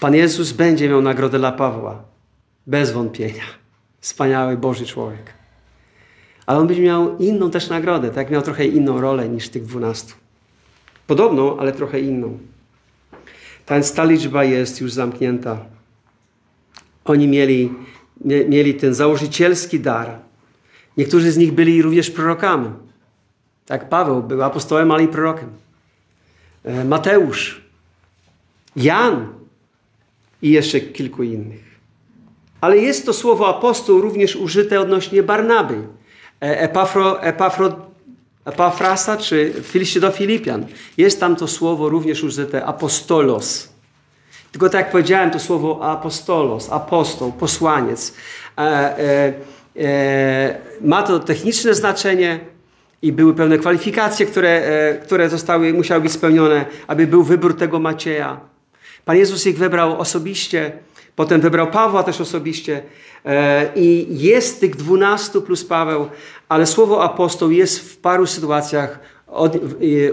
Pan Jezus będzie miał nagrodę dla Pawła. Bez wątpienia. Wspaniały Boży człowiek. Ale on będzie miał inną też nagrodę, tak miał trochę inną rolę niż tych dwunastu. Podobną, ale trochę inną. Więc ta liczba jest już zamknięta. Oni mieli, mieli ten założycielski dar. Niektórzy z nich byli również prorokami. Tak, Paweł był apostołem, ale i prorokiem. E, Mateusz, Jan i jeszcze kilku innych. Ale jest to słowo apostoł również użyte odnośnie Barnaby. E, Epafro, Epafro, Epafrasa czy do Filipian. Jest tam to słowo również użyte apostolos. Tylko tak jak powiedziałem, to słowo apostolos, apostoł, posłaniec. E, e, e, ma to techniczne znaczenie i były pewne kwalifikacje, które, które zostały, musiały być spełnione, aby był wybór tego Macieja. Pan Jezus ich wybrał osobiście, potem wybrał Pawła też osobiście i jest tych dwunastu plus Paweł, ale słowo apostoł jest w paru sytuacjach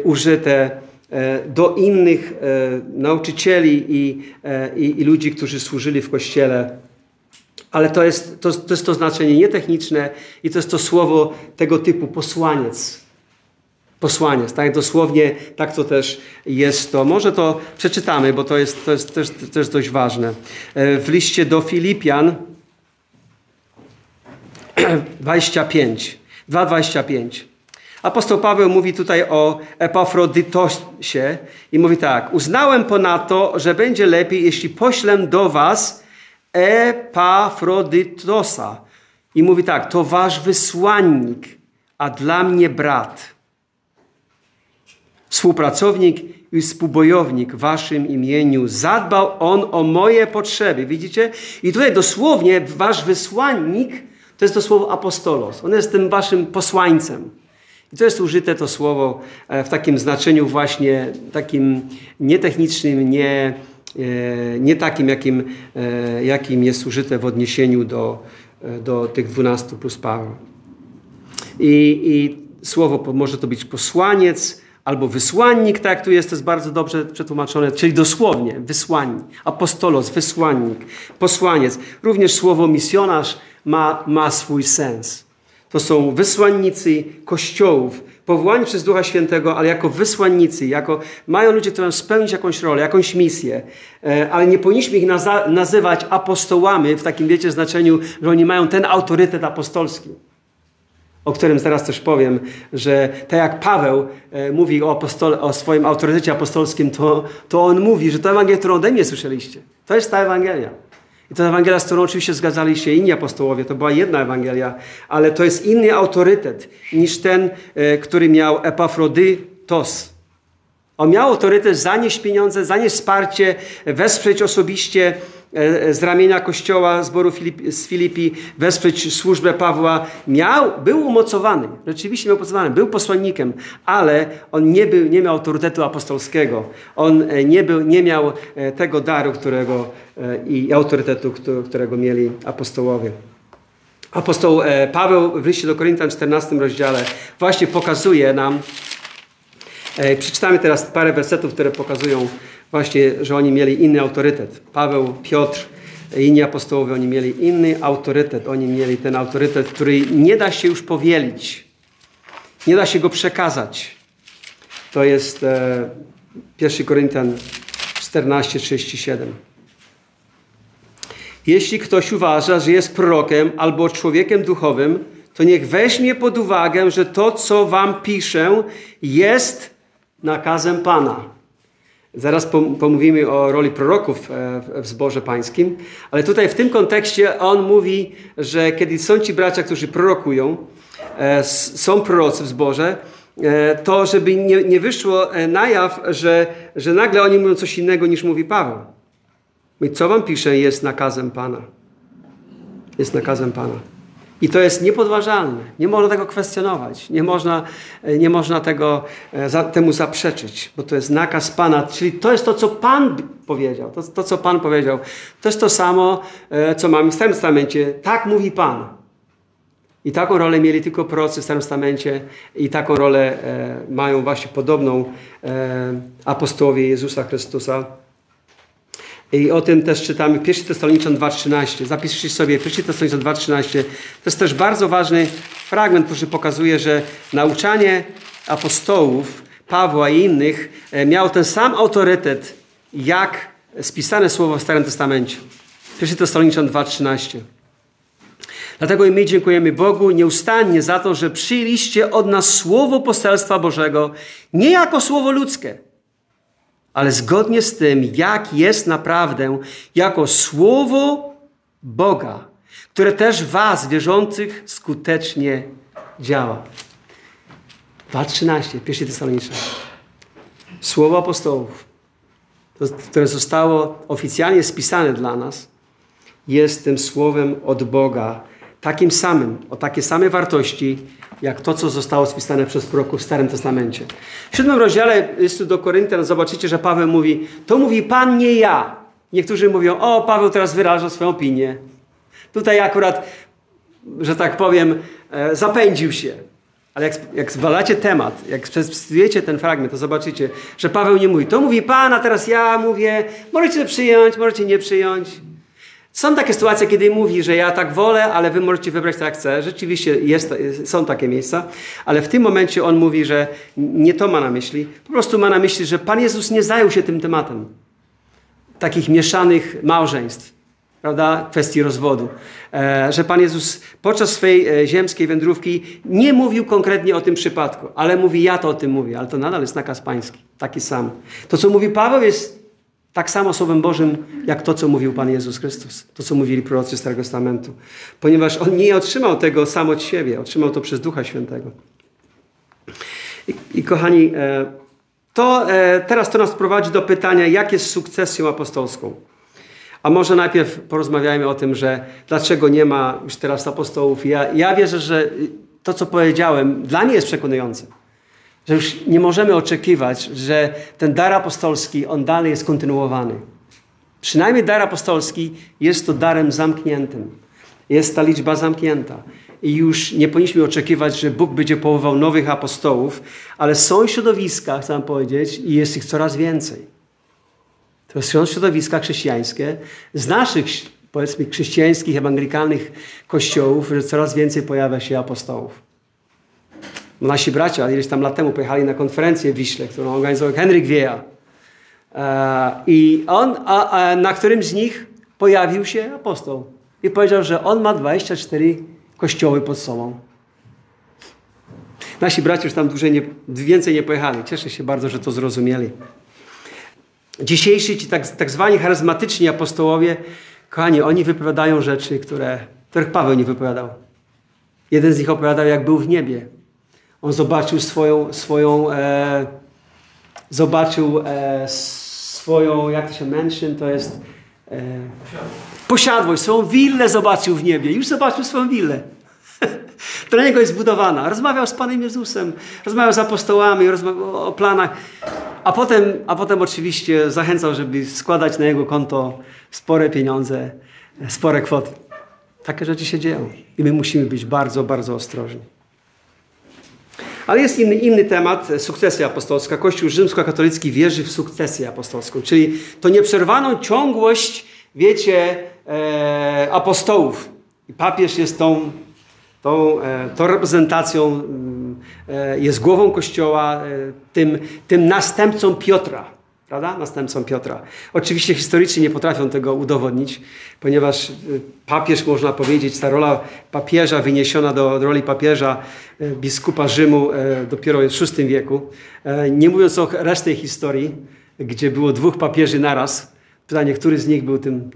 użyte do innych e, nauczycieli i, e, i, i ludzi, którzy służyli w kościele. Ale to jest to, to jest to znaczenie nietechniczne i to jest to słowo tego typu posłaniec. Posłaniec, tak dosłownie tak to też jest to. Może to przeczytamy, bo to jest, to jest też, też dość ważne. W liście do Filipian 25, 2,25. Apostoł Paweł mówi tutaj o Epafrodytosie i mówi tak: Uznałem ponadto, że będzie lepiej, jeśli poślę do was Epafrodytosa. I mówi tak: To wasz wysłannik, a dla mnie brat. Współpracownik i współbojownik w waszym imieniu. Zadbał on o moje potrzeby. Widzicie? I tutaj dosłownie wasz wysłannik to jest to słowo apostolos. On jest tym waszym posłańcem. I to jest użyte to słowo e, w takim znaczeniu właśnie takim nietechnicznym, nie, e, nie takim, jakim, e, jakim jest użyte w odniesieniu do, do tych dwunastu plus Paweł. I, I słowo może to być posłaniec, albo wysłannik, tak jak tu jest, to jest bardzo dobrze przetłumaczone, czyli dosłownie wysłannik, apostolos, wysłannik, posłaniec. Również słowo misjonarz ma, ma swój sens. To są wysłannicy kościołów, powołani przez Ducha Świętego, ale jako wysłannicy, jako mają ludzie, którzy mają spełnić jakąś rolę, jakąś misję, e, ale nie powinniśmy ich nazywać apostołami w takim, wiecie, znaczeniu, że oni mają ten autorytet apostolski o którym teraz też powiem, że tak jak Paweł e, mówi o, apostole, o swoim autorytecie apostolskim, to, to on mówi, że to Ewangelia, którą ode mnie słyszeliście, to jest ta Ewangelia. I to Ewangelia, z którą oczywiście zgadzali się inni apostołowie, to była jedna Ewangelia, ale to jest inny autorytet niż ten, e, który miał Epafrodytos. On miał autorytet zanieść pieniądze, zanieść wsparcie, wesprzeć osobiście z ramienia kościoła zboru Filipi, z Filipi, wesprzeć służbę Pawła. Miał, był umocowany, rzeczywiście miał umocowany, był posłannikiem, ale on nie, był, nie miał autorytetu apostolskiego. On e, nie, był, nie miał e, tego daru którego, i autorytetu, którego mieli apostołowie. Apostoł Paweł w liście do Koryntian w 14 rozdziale właśnie pokazuje nam, przeczytamy teraz parę wersetów, które pokazują właśnie, że oni mieli inny autorytet. Paweł, Piotr, inni apostołowie, oni mieli inny autorytet. Oni mieli ten autorytet, który nie da się już powielić. Nie da się go przekazać. To jest e, 1 Koryntian 14:37. Jeśli ktoś uważa, że jest prorokiem albo człowiekiem duchowym, to niech weźmie pod uwagę, że to, co wam piszę, jest nakazem Pana. Zaraz pomówimy o roli proroków e, w zborze pańskim, ale tutaj w tym kontekście on mówi, że kiedy są ci bracia, którzy prorokują, e, są prorocy w zborze, e, to żeby nie, nie wyszło na jaw, że, że nagle oni mówią coś innego niż mówi Paweł. I co wam pisze jest nakazem Pana. Jest nakazem Pana. I to jest niepodważalne. Nie można tego kwestionować. Nie można, e, nie można tego, e, temu zaprzeczyć, bo to jest nakaz Pana. Czyli to jest to, co Pan powiedział. To, to co Pan powiedział. To jest to samo, e, co mamy w Starym Testamencie. Tak mówi Pan. I taką rolę mieli tylko prorocy w Starym Testamencie i taką rolę mają właśnie podobną apostołowie Jezusa Chrystusa. I o tym też czytamy 1 Tesaloniczan 2,13. Zapiszcie sobie 1 Tesaloniczan 2,13. To jest też bardzo ważny fragment, który pokazuje, że nauczanie apostołów, Pawła i innych e, miało ten sam autorytet, jak spisane słowo w Starym Testamencie. 1 Tesaloniczan 2,13. Dlatego i my dziękujemy Bogu nieustannie za to, że przyjęliście od nas słowo poselstwa Bożego nie jako słowo ludzkie, ale zgodnie z tym, jak jest naprawdę, jako słowo Boga, które też was, wierzących, skutecznie działa. 2.13, pierwszy Tesaloniczny. Słowo apostołów, które zostało oficjalnie spisane dla nas, jest tym słowem od Boga, takim samym, o takie same wartości, jak to, co zostało spisane przez proroków w Starym Testamencie. W siódmym rozdziale listu do Koryntian zobaczycie, że Paweł mówi, to mówi Pan, nie ja. Niektórzy mówią, o, Paweł teraz wyraża swoją opinię. Tutaj akurat, że tak powiem, e, zapędził się. Ale jak, jak zbalacie temat, jak przeczytujecie ten fragment, to zobaczycie, że Paweł nie mówi, to mówi Pan, a teraz ja mówię, możecie przyjąć, możecie nie przyjąć. Są takie sytuacje, kiedy mówi, że ja tak wolę, ale wy możecie wybrać tak jak chcę. Rzeczywiście jest, są takie miejsca, ale w tym momencie on mówi, że nie to ma na myśli. Po prostu ma na myśli, że Pan Jezus nie zajął się tym tematem. Takich mieszanych małżeństw, prawda, kwestii rozwodu. E, że Pan Jezus podczas swojej e, ziemskiej wędrówki nie mówił konkretnie o tym przypadku, ale mówi, ja to o tym mówię, ale to nadal jest nakaz pański, taki sam. To, co mówi Paweł, jest tak samo Słowem Bożym, jak to, co mówił Pan Jezus Chrystus, to, co mówili prorocy Starego Testamentu. Ponieważ On nie otrzymał tego sam od siebie, otrzymał to przez Ducha Świętego. I, i kochani, e, to e, teraz to nas prowadzi do pytania, jak jest sukcesją apostolską. A może najpierw porozmawiajmy o tym, że dlaczego nie ma już teraz apostołów. Ja, ja wierzę, że to, co powiedziałem, dla mnie jest przekonujące że już nie możemy oczekiwać, że ten dar apostolski, on dalej jest kontynuowany. Przynajmniej dar apostolski jest to darem zamkniętym. Jest ta liczba zamknięta. I już nie powinniśmy oczekiwać, że Bóg będzie powoływał nowych apostołów, ale są środowiska, chcę powiedzieć, i jest ich coraz więcej. To są środowiska chrześcijańskie z naszych, powiedzmy, chrześcijańskich, ewangelikalnych kościołów, że coraz więcej pojawia się apostołów. Nasi bracia ileś tam lat temu pojechali na konferencję w Wiśle, którą organizował Henryk Wieja. E, I on, a, a na którym z nich pojawił się apostoł. I powiedział, że on ma 24 kościoły pod sobą. Nasi bracia już tam dłużej nie, więcej nie pojechali. Cieszę się bardzo, że to zrozumieli. Dzisiejsi ci tak, tak zwani charyzmatyczni apostołowie, kochani, oni wypowiadają rzeczy, które, których Paweł nie wypowiadał. Jeden z nich opowiadał, jak był w niebie. On zobaczył swoją, swoją e, zobaczył e, swoją, jak to się mansion, to jest e, posiadłość, swoją willę zobaczył w niebie. Już zobaczył swoją willę. Dla niego jest zbudowana. Rozmawiał z Panem Jezusem, rozmawiał z apostołami, rozmawiał o planach, a potem, a potem oczywiście zachęcał, żeby składać na jego konto spore pieniądze, spore kwoty. Takie rzeczy się dzieją i my musimy być bardzo, bardzo ostrożni. Ale jest inny, inny temat, sukcesja apostolska. Kościół rzymskokatolicki wierzy w sukcesję apostolską, czyli to nieprzerwaną ciągłość, wiecie, e, apostołów. I papież jest tą, tą, e, tą reprezentacją, mm, e, jest głową Kościoła, e, tym, tym następcą Piotra prawda? Następcą Piotra. Oczywiście historycznie nie potrafią tego udowodnić, ponieważ y, papież, można powiedzieć, ta rola papieża wyniesiona do roli papieża, y, biskupa Rzymu y, dopiero w VI wieku. Nie mówiąc o reszcie historii, gdzie było dwóch papieży naraz. Pytanie, który z nich był tym,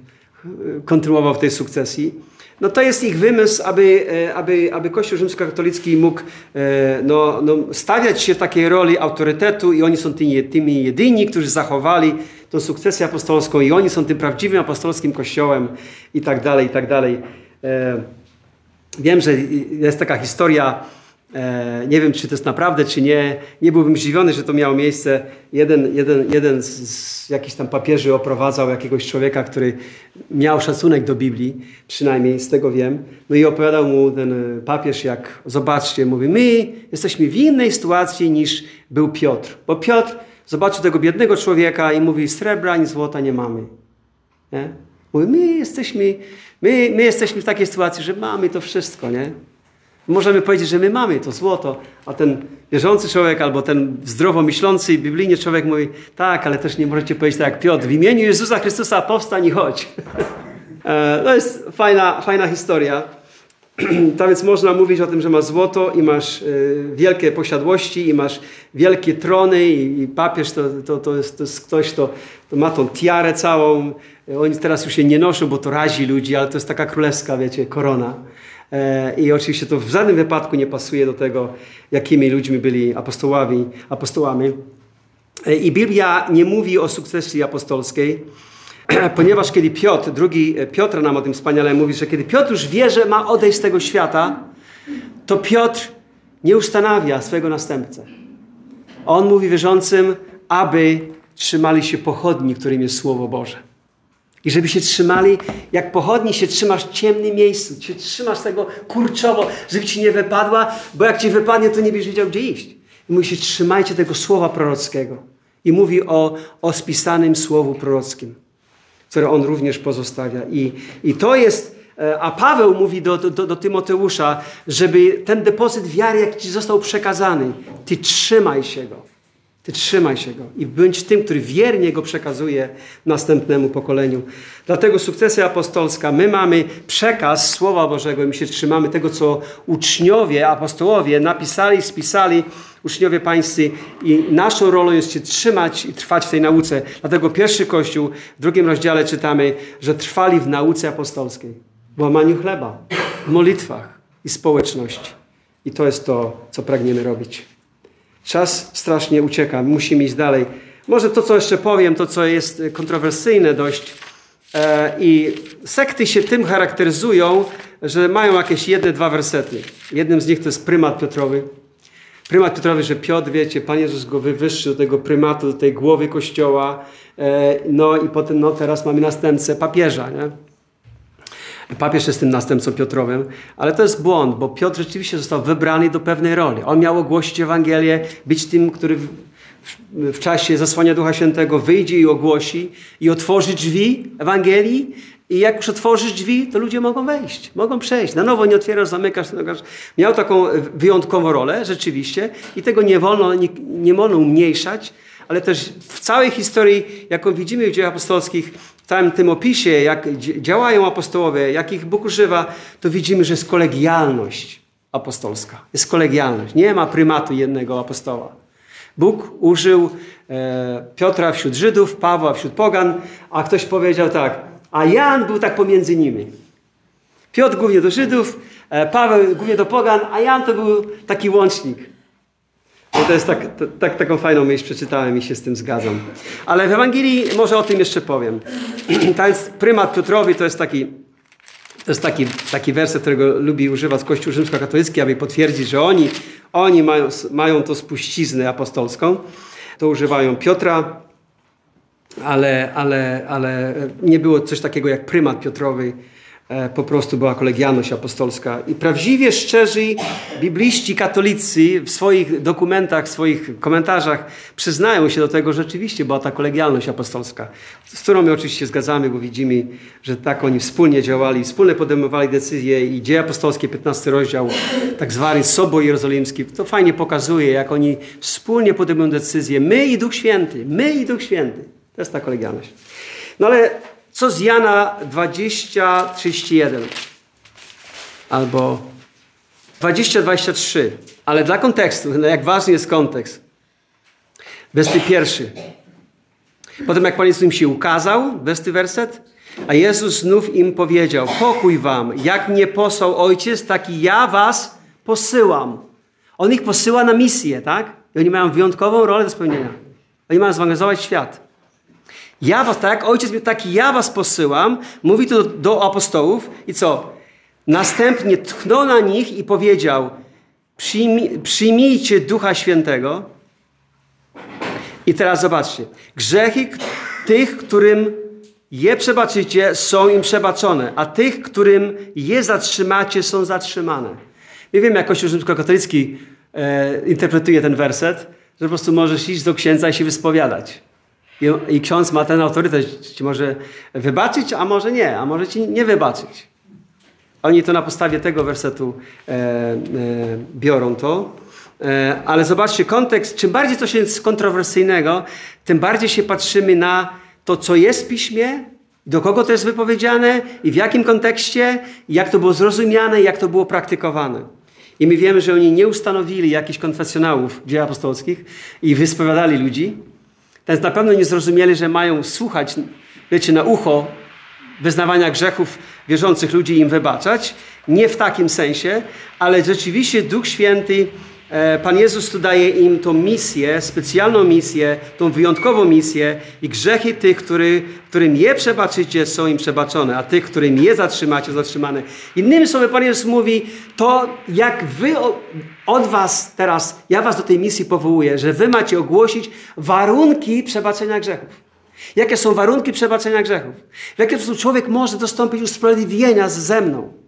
kontynuował w tej sukcesji. No to jest ich wymysł, aby, e, aby, aby Kościół rzymskokatolicki mógł e, no, no, stawiać się w takiej roli autorytetu i oni są tymi, tymi jedyni, którzy zachowali tą sukcesję apostolską i oni są tym prawdziwym apostolskim kościołem i tak dalej, i tak dalej. E, wiem, że jest taka historia nie wiem, czy to jest naprawdę, czy nie. Nie byłbym zdziwiony, że to miało miejsce. Jeden, jeden, jeden z, z jakichś tam papieży oprowadzał jakiegoś człowieka, który miał szacunek do Biblii, przynajmniej z tego wiem. No i opowiadał mu ten papież, jak zobaczcie, mówi, my jesteśmy w innej sytuacji niż był Piotr. Bo Piotr zobaczył tego biednego człowieka i mówi, srebra ani złota nie mamy. Nie? Mówi, my jesteśmy, my, my jesteśmy w takiej sytuacji, że mamy to wszystko, nie? Możemy powiedzieć, że my mamy to złoto, a ten wierzący człowiek albo ten zdrowo myślący biblijnie człowiek mówi, tak, ale też nie możecie powiedzieć tak jak Piotr, w imieniu Jezusa Chrystusa powstań i chodź. E, to jest fajna, fajna historia. To więc można mówić o tym, że masz złoto i masz e, wielkie posiadłości i masz wielkie trony i, papież to, to, to, jest, to jest ktoś, kto to ma tą tiarę całą. Oni teraz już się nie noszą, bo to razi ludzi, ale to jest taka królewska, wiecie, korona. E, I oczywiście to w żadnym wypadku nie pasuje do tego, jakimi ludźmi byli apostołami. apostołami. E, I Biblia nie mówi o sukcesji apostolskiej, ponieważ kiedy Piotr, drugi e, Piotr nam o tym wspaniale mówi, że kiedy Piotr już wie, że ma odejść z tego świata, to Piotr nie ustanawia swojego następcę. On mówi wierzącym, aby trzymali się pochodni, którym jest Słowo Boże. I żeby się trzymali, jak pochodni się trzymasz w ciemnym miejscu, się trzymasz tego kurczowo, żeby ci nie wypadła, bo jak ci wypadnie, to nie będziesz wiedział, gdzie iść. I mówi się, trzymajcie tego słowa prorockiego. I mówi o, o spisanym słowu prorockim, które on również pozostawia. I, i to jest, e, a Paweł mówi do, do, do Tymoteusza, żeby ten depozyt wiary, jak ci został przekazany, ty trzymaj się go. Ty trzymaj się go i bądź tym, który wiernie go przekazuje następnemu pokoleniu. Dlatego sukcesja apostolska, my mamy przekaz Słowa Bożego i my się trzymamy tego, co uczniowie, apostołowie napisali, spisali, uczniowie pańscy i naszą rolą jest się trzymać i trwać w tej nauce. Dlatego pierwszy Kościół w drugim rozdziale czytamy, że trwali w nauce apostolskiej, w łamaniu chleba, w modlitwach i społeczności. I to jest to, co pragniemy robić. Czas strasznie ucieka, musimy iść dalej. Może to, co jeszcze powiem, to, co jest kontrowersyjne dość. E, I sekty się tym charakteryzują, że mają jakieś jedne, dwa wersety. Jednym z nich to jest prymat Piotrowy. Prymat Piotrowy, że Piotr, wiecie, Pan Jezus go wywyższył do tego prymatu, do tej głowy Kościoła. E, no i potem, no teraz mamy następcę papieża, nie? Papież jest tym następcą Piotrowym, ale to jest błąd, bo Piotr rzeczywiście został wybrany do pewnej roli. On miał ogłosić Ewangelię, być tym, który w, w, czasie zasłania Ducha Świętego wyjdzie i ogłosi i otworzy drzwi Ewangelii I jak już otworzysz drzwi, to ludzie mogą wejść, mogą przejść. Na nowo nie otwierasz, zamykasz. Miał taką wyjątkową rolę, rzeczywiście, i tego nie wolno, nie, nie wolno umniejszać, ale też w całej historii, jaką widzimy w dziejach apostolskich, całym tym opisie, jak działają apostołowie, jak ich Bóg używa, to widzimy, że jest kolegialność apostolska. Jest kolegialność. Nie ma prymatu jednego apostoła. Bóg użył e, Piotra wśród Żydów, Pawła wśród pogan, a ktoś powiedział tak, a Jan był tak pomiędzy nimi. Piotr głównie do Żydów, e, Paweł głównie do pogan, a Jan to był taki łącznik. No to jest tak, tak, taką fajną myśl przeczytałem i się z tym zgadzam. Ale w Ewangelii może o tym jeszcze powiem. Ten prymat Piotrowi to jest taki, to jest taki, taki werset, którego lubi używać Kościół rzymskokatolicki, aby potwierdzić, że oni, oni mają, mają to spuściznę apostolską. To używają Piotra, ale, ale, ale nie było coś takiego jak prymat Piotrowy po prostu była kolegialność apostolska. I prawdziwie szczerzy bibliści katolicy w swoich dokumentach, w swoich komentarzach przyznają się do tego, że rzeczywiście była ta kolegialność apostolska, z którą my oczywiście zgadzamy, bo widzimy, że tak oni wspólnie działali, wspólnie podejmowali decyzje i Dzieje Apostolskie, 15 rozdział, tak zwany Sobor Jerozolimski, to fajnie pokazuje, jak oni wspólnie podejmują decyzje. My i Duch Święty, my i Duch Święty. To jest ta kolegialność. No ale co z Jana 20, 31? Albo 20, 23. Ale dla kontekstu, no jak ważny jest kontekst. Wersy pierwszy. Potem jak Pan Jezus im się ukazał, wersy werset, a Jezus znów im powiedział, pokój wam, jak mnie posłał Ojciec, tak i ja was posyłam. On ich posyła na misję, tak? I oni mają wyjątkową rolę do spełnienia. Oni mają zewangelizować świat. Ja was, tak ojciec, tak ja was posyłam, mówi to do, do apostołów i co? Następnie tchnął na nich i powiedział, Przyjmij, przyjmijcie Ducha Świętego. I teraz zobaczcie. Grzechy tych, którym je przebaczycie, są im przebaczone, a tych, którym je zatrzymacie, są zatrzymane. Nie wiem, jak Kościół rzymskokatolicki e, interpretuje ten werset, że po prostu możesz iść do księdza i się wyspowiadać. I, I, ksiądz ma ten autorytet, ci może wybaczyć, a może nie, a może ci nie wybaczyć. Oni to na podstawie tego wersetu e, e, biorą to. E, ale zobaczcie, kontekst, czym bardziej coś jest kontrowersyjnego, tym bardziej się patrzymy na to, co jest w piśmie, do kogo to jest wypowiedziane i w jakim kontekście, jak to było zrozumiane, jak to było praktykowane. I my wiemy, że oni nie ustanowili jakichś konfesjonałów dzieł apostolskich i wyspowiadali ludzi, więc na pewno nie zrozumieli, że mają słuchać, wiecie, na ucho wyznawania grzechów wierzących ludzi i im wybaczać. Nie w takim sensie, ale rzeczywiście Duch Święty Pan Jezus tu daje im tą misję, specjalną misję, tą wyjątkową misję i grzechy tych, który, którym je przebaczycie, są im przebaczone, a tych, którym je zatrzymacie, zatrzymane. Innymi słowy, Pan Jezus mówi, to jak wy od was teraz, ja was do tej misji powołuję, że wy macie ogłosić warunki przebaczenia grzechów. Jakie są warunki przebaczenia grzechów? W jaki sposób człowiek może dostąpić usprawiedliwienia ze mną?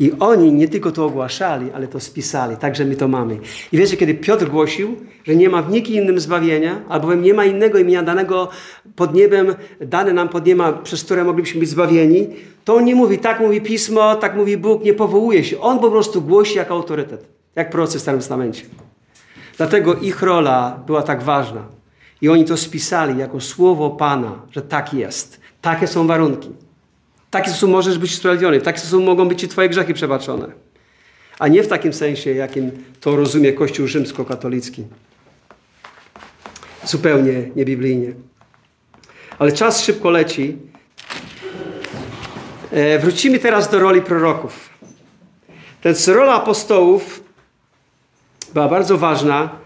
I oni nie tylko to ogłaszali, ale to spisali. Także my to mamy. I wiecie, kiedy Piotr głosił, że nie ma w nikim innym zbawienia, albowiem nie ma innego imienia danego pod niebem, dane nam pod nieba, przez które moglibyśmy być zbawieni, to on nie mówi, tak mówi Pismo, tak mówi Bóg, nie powołuje się. On po prostu głosi jako autorytet, jak prorocy w Starym Testamencie. Dlatego ich rola była tak ważna. I oni to spisali jako słowo Pana, że tak jest. Takie są warunki. W taki sposób możesz być usprawiedliwiony, w taki sposób mogą być Ci Twoje grzechy przebaczone. A nie w takim sensie, jakim to rozumie Kościół rzymskokatolicki. Zupełnie niebiblijnie. Ale czas szybko leci. E, wrócimy teraz do roli proroków. Więc rola apostołów była bardzo ważna.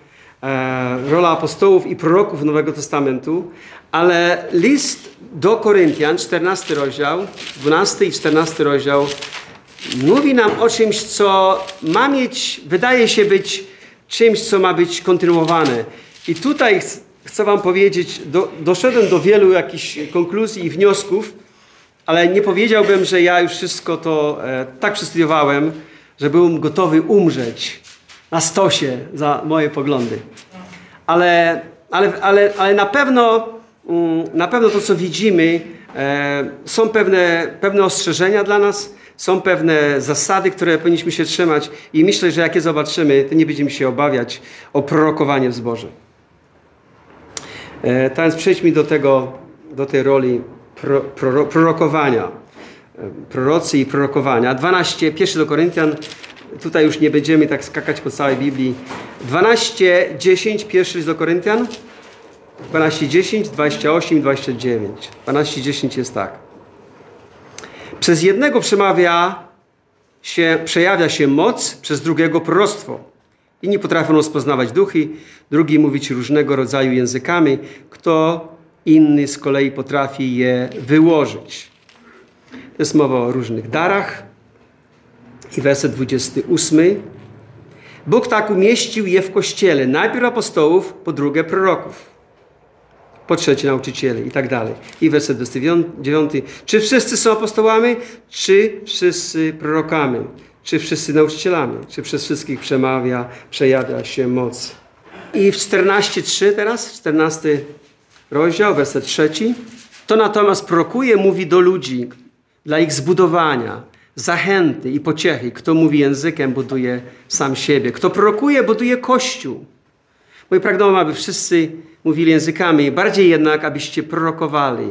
E, rola apostołów i proroków Nowego Testamentu, ale list do Koryntian, 14 rozdział, 12 i 14 rozdział, mówi nam o czymś, co ma mieć, wydaje się być czymś, co ma być kontynuowane. I tutaj chcę Wam powiedzieć, do, doszedłem do wielu jakichś konkluzji i wniosków, ale nie powiedziałbym, że ja już wszystko to e, tak przestudiowałem, że byłem gotowy umrzeć na stosie za moje poglądy. Ale, ale, ale, ale na pewno Mm, na pewno to, co widzimy, E, są pewne, pewne ostrzeżenia dla nas, są pewne zasady, które powinniśmy się trzymać i myślę, że jak je zobaczymy, to nie będziemy się obawiać o prorokowanie w zborze. E, teraz przejdźmy do tego, do tej roli pro, pro, prorokowania. E, prorocy i prorokowania. 12, pierwszy do Koryntian, tutaj już nie będziemy tak skakać po całej Biblii. 12, 10, pierwszy do Koryntian. 12, 10, 28, 29. 12, 10 jest tak. Przez jednego przemawia się, przejawia się moc, przez drugiego proroctwo. Inni potrafią rozpoznawać duchy, drugi mówić różnego rodzaju językami, kto inny z kolei potrafi je wyłożyć. To jest mowa o różnych darach. I werset 28. Bóg tak umieścił je w kościele. Najpierw apostołów, po drugie proroków po trzecie nauczycieli i tak dalej. I werset 29. Czy wszyscy są apostołami? Czy wszyscy prorokami? Czy wszyscy nauczycielami? Czy przez wszystkich przemawia, przejawia się moc? I w 14.3 teraz, 14 rozdział, werset trzeci. To natomiast prorokuje, mówi do ludzi, dla ich zbudowania, zachęty i pociechy. Kto mówi językiem, buduje sam siebie. Kto prorokuje, buduje Kościół. Moje pragnąłem, aby wszyscy mówili językami, bardziej jednak, abyście prorokowali,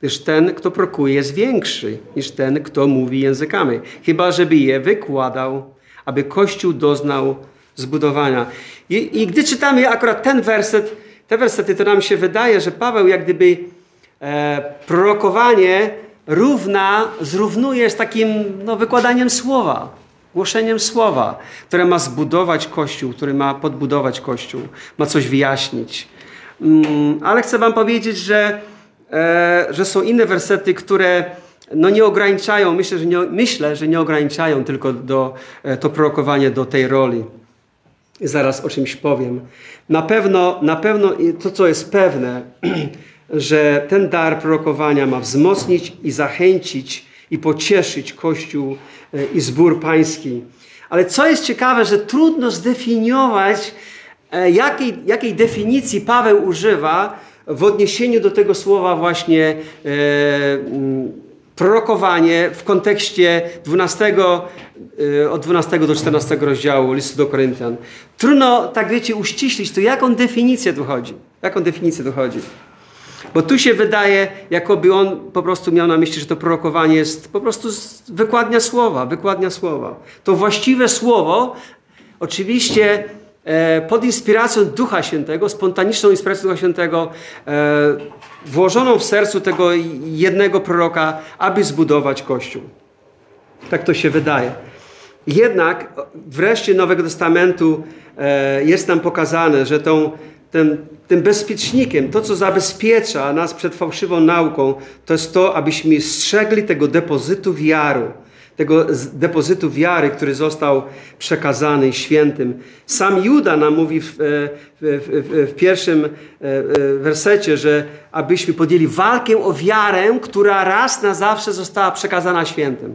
gdyż ten, kto prorokuje, jest większy niż ten, kto mówi językami, chyba żeby je wykładał, aby Kościół doznał zbudowania. I, i gdy czytamy akurat ten werset, te wersety, to nam się wydaje, że Paweł jak gdyby e, prorokowanie równa, zrównuje z takim no, wykładaniem słowa głoszeniem słowa, które ma zbudować Kościół, który ma podbudować Kościół, ma coś wyjaśnić. Mm, ale chcę Wam powiedzieć, że, e, że są inne wersety, które no nie ograniczają, myślę, że nie, myślę, że nie ograniczają tylko do, e, to prorokowanie do tej roli. Zaraz o czymś powiem. Na pewno, na pewno to, co jest pewne, że ten dar prorokowania ma wzmocnić i zachęcić i pocieszyć Kościół e, i zbór pański. Ale co jest ciekawe, że trudno zdefiniować, e, jakiej, jakiej definicji Paweł używa w odniesieniu do tego słowa właśnie e, mm, prorokowanie w kontekście 12, e, od 12 do 14 rozdziału listu do Koryntian. Trudno, tak wiecie, uściślić to, jaką definicję tu chodzi. Jaką definicję tu chodzi. Bo tu się wydaje, jakoby on po prostu miał na myśli, że to prorokowanie jest po prostu wykładnia słowa, wykładnia słowa. To właściwe słowo, oczywiście e, pod inspiracją Ducha Świętego, spontaniczną inspiracją Ducha Świętego, e, włożoną w sercu tego jednego proroka, aby zbudować Kościół. Tak to się wydaje. Jednak wreszcie Nowego Testamentu e, jest nam pokazane, że tą tym, tym bezpiecznikiem, to co zabezpiecza nas przed fałszywą nauką, to jest to, abyśmy strzegli tego depozytu wiary, tego depozytu wiary, który został przekazany świętym. Sam Juda nam mówi w, w, w, w pierwszym e, e, wersecie, że abyśmy podjęli walkę o wiarę, która raz na zawsze została przekazana świętym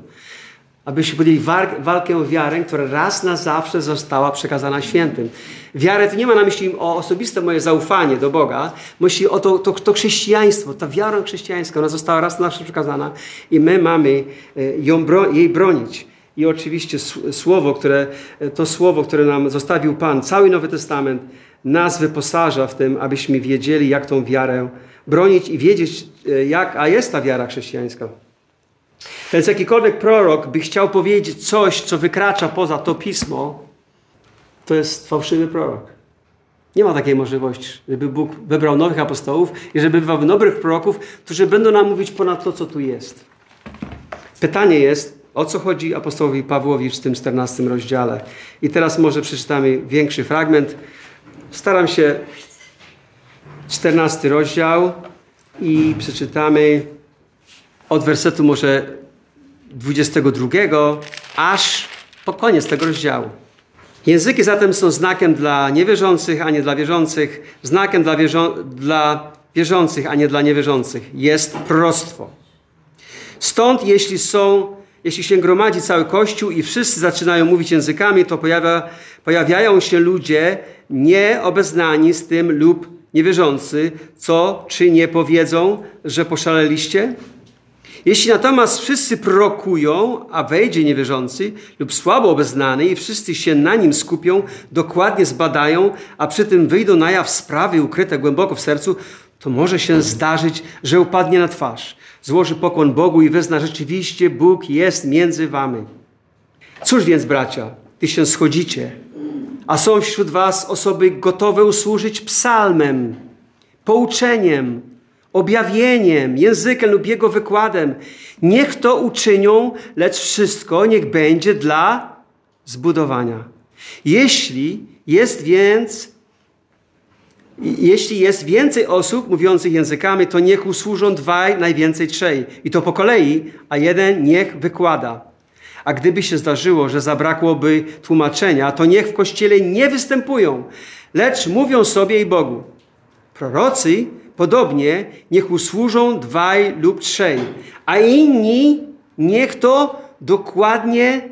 abyśmy podjęli walkę o wiarę, która raz na zawsze została przekazana świętym. Wiarę to nie ma na myśli o osobiste moje zaufanie do Boga, myśli o to, to, to chrześcijaństwo, ta wiara chrześcijańska, ona została raz na zawsze przekazana i my mamy e, ją, jej bronić. I oczywiście słowo, które, e, to słowo, które nam zostawił Pan, cały Nowy Testament, nas wyposaża w tym, abyśmy wiedzieli, jak tą wiarę bronić i wiedzieć, e, jak, a jest ta wiara chrześcijańska. Więc jakikolwiek prorok by chciał powiedzieć coś, co wykracza poza to pismo, to jest fałszywy prorok. Nie ma takiej możliwości, żeby Bóg wybrał nowych apostołów i żeby wybrał dobrych proroków, którzy będą nam mówić ponad to, co tu jest. Pytanie jest, o co chodzi apostołowi Pawłowi w tym 14 rozdziale. I teraz może przeczytamy większy fragment. Staram się 14 rozdział i przeczytamy od wersetu może 22 aż po koniec tego rozdziału. Języki zatem są znakiem dla niewierzących, a nie dla wierzących, znakiem dla, wierzą dla wierzących, a nie dla niewierzących. Jest proroctwo. Stąd, jeśli są, jeśli się gromadzi cały Kościół i wszyscy zaczynają mówić językami, to pojawia, pojawiają się ludzie nieobeznani z tym lub niewierzący, co czy nie powiedzą, że poszaleliście? Jeśli natomiast wszyscy prorokują, a wejdzie niewierzący lub słabo obeznany i wszyscy się na nim skupią, dokładnie zbadają, a przy tym wyjdą na jaw sprawy ukryte głęboko w sercu, to może się zdarzyć, że upadnie na twarz, złoży pokłon Bogu i wyzna rzeczywiście Bóg jest między wami. Cóż więc, bracia, gdy się schodzicie, a są wśród was osoby gotowe usłużyć psalmem, pouczeniem, objawieniem, językiem lub jego wykładem. Niech to uczynią, lecz wszystko niech będzie dla zbudowania. Jeśli jest więc jeśli jest więcej osób mówiących językami, to niech usłużą dwaj, najwięcej trzej. I to po kolei, a jeden niech wykłada. A gdyby się zdarzyło, że zabrakłoby tłumaczenia, to niech w kościele nie występują, lecz mówią sobie i Bogu. Prorocy podobnie niech usłużą dwaj lub trzej, a inni niech to dokładnie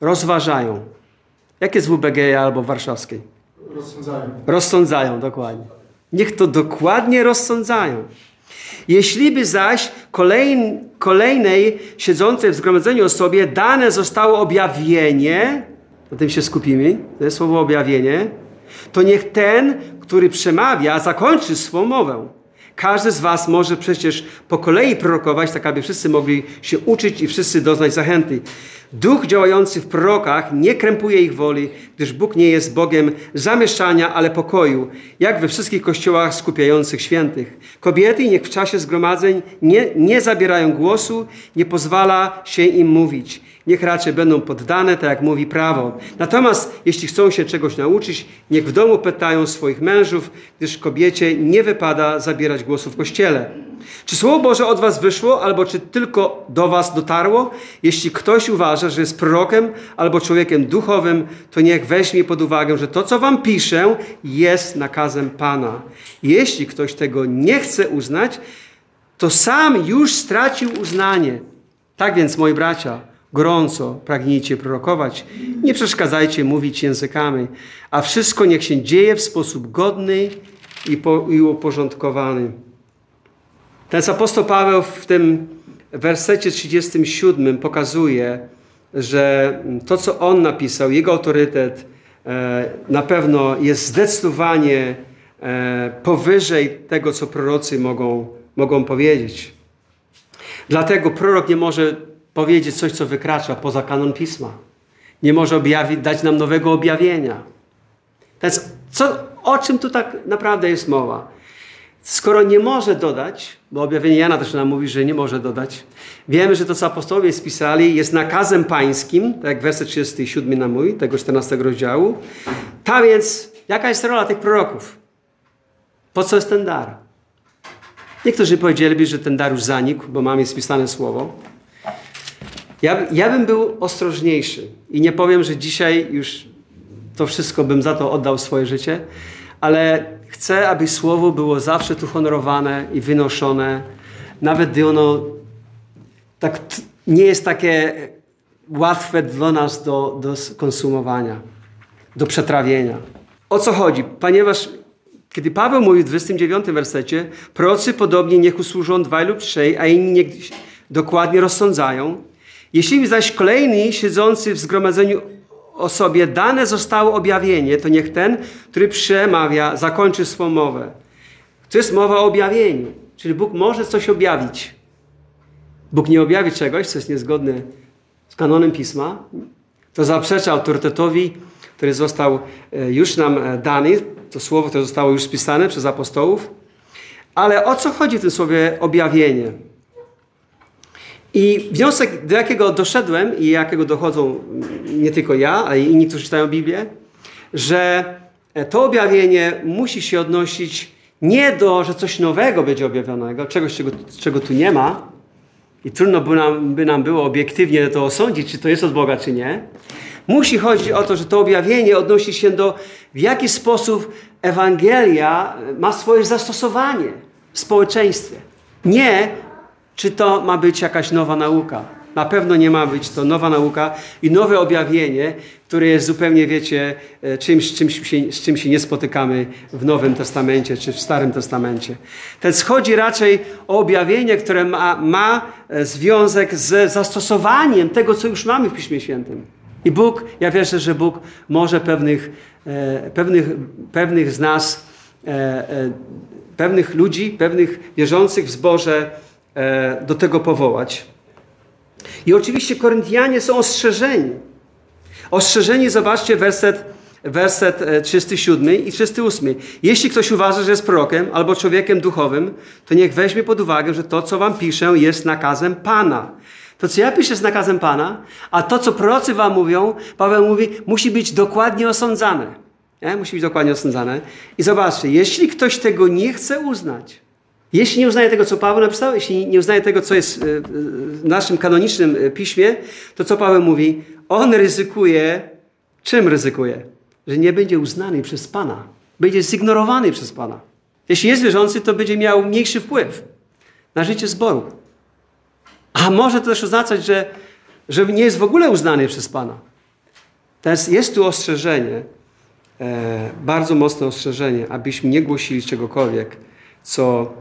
rozważają. Jak jest w UBG albo w warszawskiej? Rozsądzają. Rozsądzają, dokładnie. Niech to dokładnie rozsądzają. Jeśli by zaś kolejn, kolejnej siedzącej w zgromadzeniu osobie dane zostało objawienie, na tym się skupimy, to jest słowo objawienie, to niech ten, który przemawia, zakończy swą mowę. Każdy z was może przecież po kolei prorokować, tak aby wszyscy mogli się uczyć i wszyscy doznać zachęty. Duch działający w prorokach nie krępuje ich woli, gdyż Bóg nie jest Bogiem zamieszania, ale pokoju, jak we wszystkich kościołach skupiających świętych. Kobiety niech w czasie zgromadzeń nie, nie zabierają głosu, nie pozwala się im mówić. Niech raczej będą poddane, tak jak mówi prawo. Natomiast jeśli chcą się czegoś nauczyć, niech w domu pytają swoich mężów, gdyż kobiecie nie wypada zabierać głosu w kościele. Czy Słowo Boże od was wyszło, albo czy tylko do was dotarło? Jeśli ktoś uważa, że jest prorokiem albo człowiekiem duchowym, to niech weźmie pod uwagę, że to, co wam piszę, jest nakazem Pana. Jeśli ktoś tego nie chce uznać, to sam już stracił uznanie. Tak więc, moi bracia, gorąco pragnijcie prorokować, nie przeszkadzajcie mówić językami, a wszystko niech się dzieje w sposób godny i uporządkowany. Ten apostoł Paweł w tym wersecie 37 pokazuje, że to, co on napisał, jego autorytet e, na pewno jest zdecydowanie e, powyżej tego, co prorocy mogą, mogą powiedzieć. Dlatego prorok nie może powiedzieć coś, co wykracza poza kanon pisma. Nie może objawić, dać nam nowego objawienia. Więc co, o czym tu tak naprawdę jest mowa? Skoro nie może dodać, bo objawienie Jana też nam mówi, że nie może dodać, wiemy, że to, co apostołowie spisali, jest nakazem pańskim, tak jak werset 37 na mój, tego 14 rozdziału. Ta więc, jaka jest rola tych proroków? Po co jest ten dar? Niektórzy powiedzieliby, że ten dar już zanikł, bo mamy spisane słowo. Ja, ja bym był ostrożniejszy i nie powiem, że dzisiaj już to wszystko bym za to oddał swoje życie, ale chcę, aby słowo było zawsze tu honorowane i wynoszone, nawet gdy ono tak nie jest takie łatwe dla nas do, do konsumowania, do przetrawienia. O co chodzi? Ponieważ kiedy Paweł mówi w 29 wersecie, procy podobnie niech usłużą dwaj lub trzej, a inni niech dokładnie rozsądzają. Jeśli zaś kolejny siedzący w zgromadzeniu osobie dane zostało objawienie, to niech ten, który przemawia, zakończy swą mowę. To jest mowa o objawieniu. Czyli Bóg może coś objawić. Bóg nie objawi czegoś, co jest niezgodne z kanonem Pisma. To zaprzecza autorytetowi, który został e, już nam e, dany. To słowo, które zostało już spisane przez apostołów. Ale o co chodzi w tym słowie objawienie? I wniosek, do jakiego doszedłem i jakiego dochodzą nie tylko ja, ale i inni, którzy czytają Biblię, że to objawienie musi się odnosić nie do, że coś nowego będzie objawionego, czegoś, czego, czego tu nie ma, i trudno by nam, by nam było obiektywnie to osądzić, czy to jest od Boga, czy nie. Musi chodzić o to, że to objawienie odnosi się do, w jaki sposób Ewangelia ma swoje zastosowanie w społeczeństwie. Nie czy to ma być jakaś nowa nauka. Na pewno nie ma być to nowa nauka i nowe objawienie, które jest zupełnie, wiecie, e, czymś, czymś się, z czym się nie spotykamy w Nowym Testamencie czy w Starym Testamencie. Ten chodzi raczej o objawienie, które ma, ma e, związek z zastosowaniem tego, co już mamy w Piśmie Świętym. I Bóg, ja wierzę, że Bóg może pewnych, e, pewnych, pewnych z nas, pewnych ludzi, pewnych wierzących w zborze do tego powołać. I oczywiście Koryntianie są ostrzeżeni. Ostrzeżeni, zobaczcie werset, werset 37 e, i 38. Jeśli ktoś uważa, że jest prorokiem albo człowiekiem duchowym, to niech weźmie pod uwagę, że to, co wam piszę, jest nakazem Pana. To, co ja piszę, jest nakazem Pana, a to, co prorocy wam mówią, Paweł mówi, musi być dokładnie osądzane. Nie? Musi być dokładnie osądzane. I zobaczcie, jeśli ktoś tego nie chce uznać, jeśli nie uznaje tego, co Paweł napisał, jeśli nie uznaje tego, co jest e, w naszym kanonicznym e, piśmie, to co Paweł mówi? On ryzykuje, czym ryzykuje? Że nie będzie uznany przez Pana. Będzie zignorowany przez Pana. Jeśli jest wierzący, to będzie miał mniejszy wpływ na życie zboru. A może to też oznaczać, że, że nie jest w ogóle uznany przez Pana. Teraz jest tu ostrzeżenie, e, bardzo mocne ostrzeżenie, abyśmy nie głosili czegokolwiek, co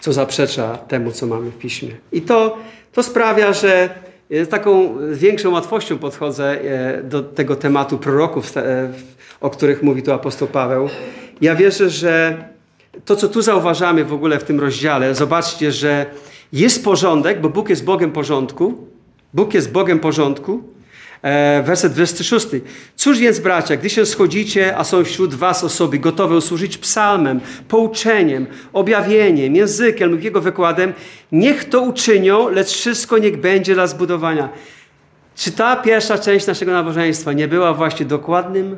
co zaprzecza temu, co mamy w piśmie. I to, to sprawia, że z taką większą łatwością podchodzę e, do tego tematu proroków, e, o których mówi tu apostoł Paweł. Ja wierzę, że to, co tu zauważamy w ogóle w tym rozdziale, zobaczcie, że jest porządek, bo Bóg jest Bogiem porządku. Bóg jest Bogiem porządku. E, werset 26. Cóż więc, bracia, gdy się schodzicie, a są wśród was osoby gotowe usłużyć psalmem, pouczeniem, objawieniem, językiem lub jego wykładem, niech to uczynią, lecz wszystko niech będzie dla zbudowania. Czy ta pierwsza część naszego nabożeństwa nie była właśnie dokładnym,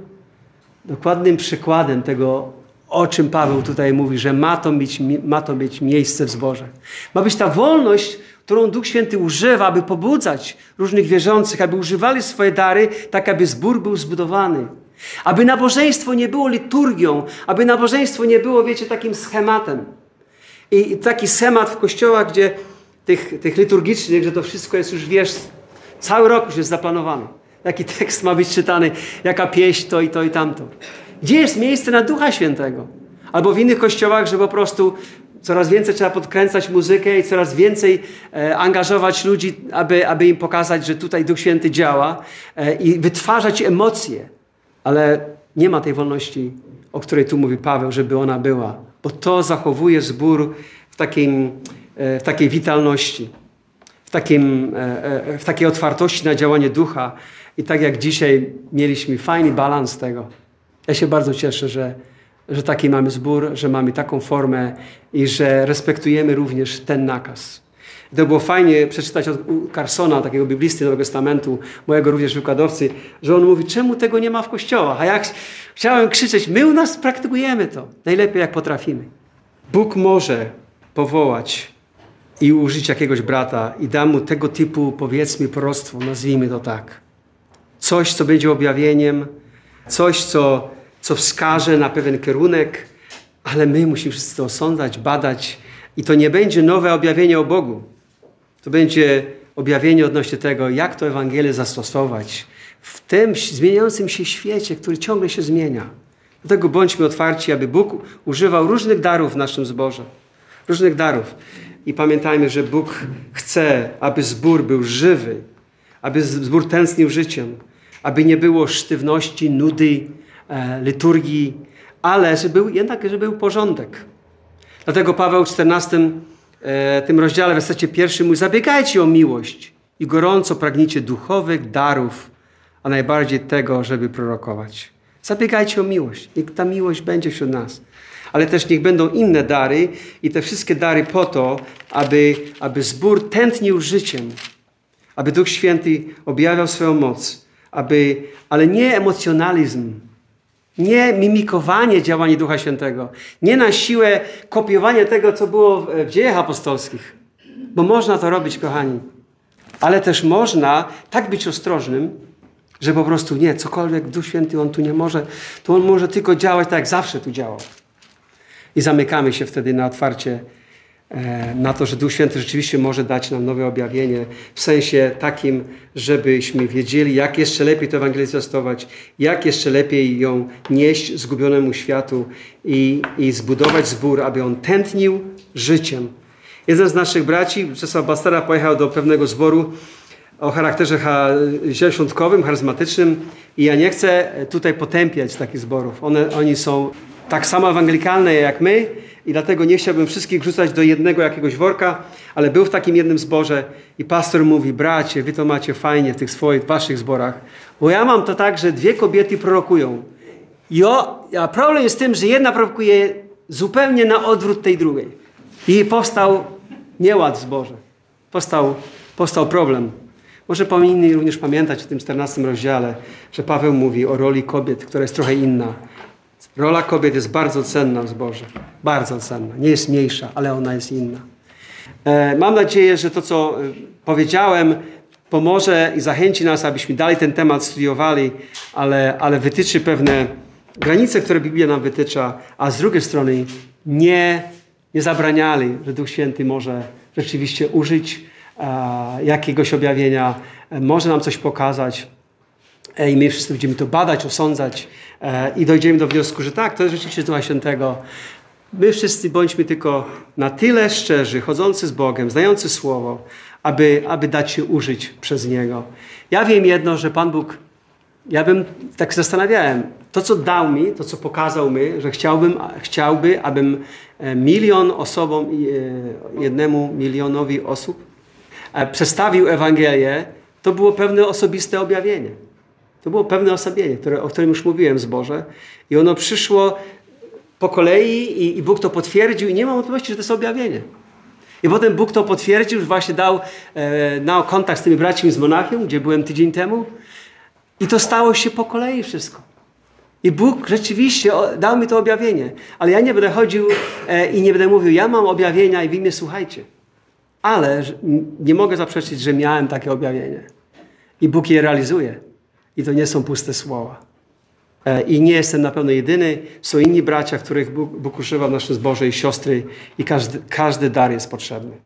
dokładnym przykładem tego, o czym Paweł tutaj mówi, że ma to mieć, ma to mieć miejsce w zborze? Ma być ta wolność, którą Duch Święty używa, aby pobudzać różnych wierzących, aby używali swoje dary, tak aby zbór był zbudowany. Aby nabożeństwo nie było liturgią, aby nabożeństwo nie było, wiecie, takim schematem. I taki schemat w kościołach, gdzie tych, tych liturgicznych, że to wszystko jest już, wiesz, cały rok już jest zaplanowany. Jaki tekst ma być czytany, jaka pieśń, to i to i tamto. Gdzie jest miejsce na Ducha Świętego? Albo w innych kościołach, że po prostu Coraz więcej trzeba podkręcać muzykę i coraz więcej e, angażować ludzi, aby, aby im pokazać, że tutaj Duch Święty działa e, i wytwarzać emocje. Ale nie ma tej wolności, o której tu mówi Paweł, żeby ona była, bo to zachowuje zbór w, takim, e, w takiej witalności, w, takim, w takiej otwartości na działanie ducha. I tak jak dzisiaj mieliśmy fajny balans tego. Ja się bardzo cieszę, że że taki mamy zbór, że mamy taką formę i że respektujemy również ten nakaz. To było fajnie przeczytać od Carsona, takiego biblisty Nowego Testamentu, mojego również wykładowcy, że on mówi, czemu tego nie ma w kościołach? A jak chciałem krzyczeć, my u nas praktykujemy to najlepiej jak potrafimy. Bóg może powołać i użyć jakiegoś brata i da mu tego typu, powiedzmy, proroctwo, nazwijmy to tak. Coś, co będzie objawieniem, coś, co co wskaże na pewien kierunek, ale my musimy wszyscy to osądzać, badać i to nie będzie nowe objawienie o Bogu. To będzie objawienie odnośnie tego, jak to Ewangelię zastosować w tym zmieniającym się świecie, który ciągle się zmienia. Dlatego bądźmy otwarci, aby Bóg używał różnych darów w naszym zborze. Różnych darów. I pamiętajmy, że Bóg chce, aby zbór był żywy, aby zbór tęsknił życiem, aby nie było sztywności, nudy, liturgii, ale żeby był, jednak, żeby był porządek. Dlatego Paweł w 14 e, tym rozdziale, w wersecie pierwszym mówi, zabiegajcie o miłość i gorąco pragnijcie duchowych darów, a najbardziej tego, żeby prorokować. Zabiegajcie o miłość. Niech ta miłość będzie wśród nas. Ale też niech będą inne dary i te wszystkie dary po to, aby, aby zbór tętnił życiem, aby Duch Święty objawiał swoją moc, aby, ale nie emocjonalizm, nie mimikowanie działania Ducha Świętego. Nie na siłę kopiowanie tego, co było w dziejach apostolskich. Bo można to robić, kochani. Ale też można tak być ostrożnym, że po prostu nie, cokolwiek Duch Święty, On tu nie może, to On może tylko działać tak, jak zawsze tu działał. I zamykamy się wtedy na otwarcie na to, że Duch Święty rzeczywiście może dać nam nowe objawienie, w sensie takim, żebyśmy wiedzieli, jak jeszcze lepiej tę Ewangelię zwiastować, jak jeszcze lepiej ją nieść zgubionemu światu i, i zbudować zbór, aby on tętnił życiem. Jeden z naszych braci, Czesław Bastara, pojechał do pewnego zboru o charakterze ha- zieloświątkowym, charyzmatycznym i ja nie chcę tutaj potępiać takich zborów. One, oni są tak samo ewangelikalne jak my i dlatego nie chciałbym wszystkich wrzucać do jednego jakiegoś worka, ale był w takim jednym zborze i pastor mówi, bracie, wy to macie fajnie w tych swoich, waszych zborach, bo ja mam to tak, że dwie kobiety prorokują. I o, a problem jest tym, że jedna prorokuje zupełnie na odwrót tej drugiej. I powstał nieład w zborze. Powstał, powstał problem. Może powinni również pamiętać w tym 14 rozdziale, że Paweł mówi o roli kobiet, która jest trochę inna. Rola kobiet jest bardzo cenna w zborze. Bardzo cenna. Nie jest mniejsza, ale ona jest inna. E, Mam nadzieję, że to, co e, powiedziałem, pomoże i zachęci nas, abyśmy dalej ten temat studiowali, ale, ale wytyczy pewne granice, które Biblia nam wytycza, a z drugiej strony nie, nie zabraniali, że Duch Święty może rzeczywiście użyć e, jakiegoś objawienia, może nam coś pokazać. I my wszyscy będziemy to badać, osądzać i dojdziemy do wniosku, że tak, to jest rzeczywiście Ducha Świętego. My wszyscy bądźmy tylko na tyle szczerzy, chodzący z Bogiem, znający Słowo, aby, aby dać się użyć przez Niego. Ja wiem jedno, że Pan Bóg, ja bym tak zastanawiałem, to co dał mi, to co pokazał mi, że chciałbym, chciałby, abym e, milion osobom, e, jednemu milionowi osób e, przedstawił Ewangelię, to było pewne osobiste objawienie. To było pewne osobienie, które, o którym już mówiłem w zborze. I ono przyszło po kolei i, i Bóg to potwierdził i nie ma wątpliwości, że to jest objawienie. I potem Bóg to potwierdził, właśnie dał e, na kontakt z tymi braćmi z Monachium, gdzie byłem tydzień temu. I to stało się po kolei wszystko. I Bóg rzeczywiście dał mi to objawienie. Ale ja nie będę chodził e, i nie będę mówił, ja mam objawienia i wy mnie słuchajcie. Ale nie mogę zaprzeczyć, że miałem takie objawienie. I Bóg je realizuje. I to nie są puste słowa. E, I nie jestem na pewno jedyny. Są inni bracia, których Bóg, Bóg używa w naszym zborze i siostry. I każdy, każdy dar jest potrzebny.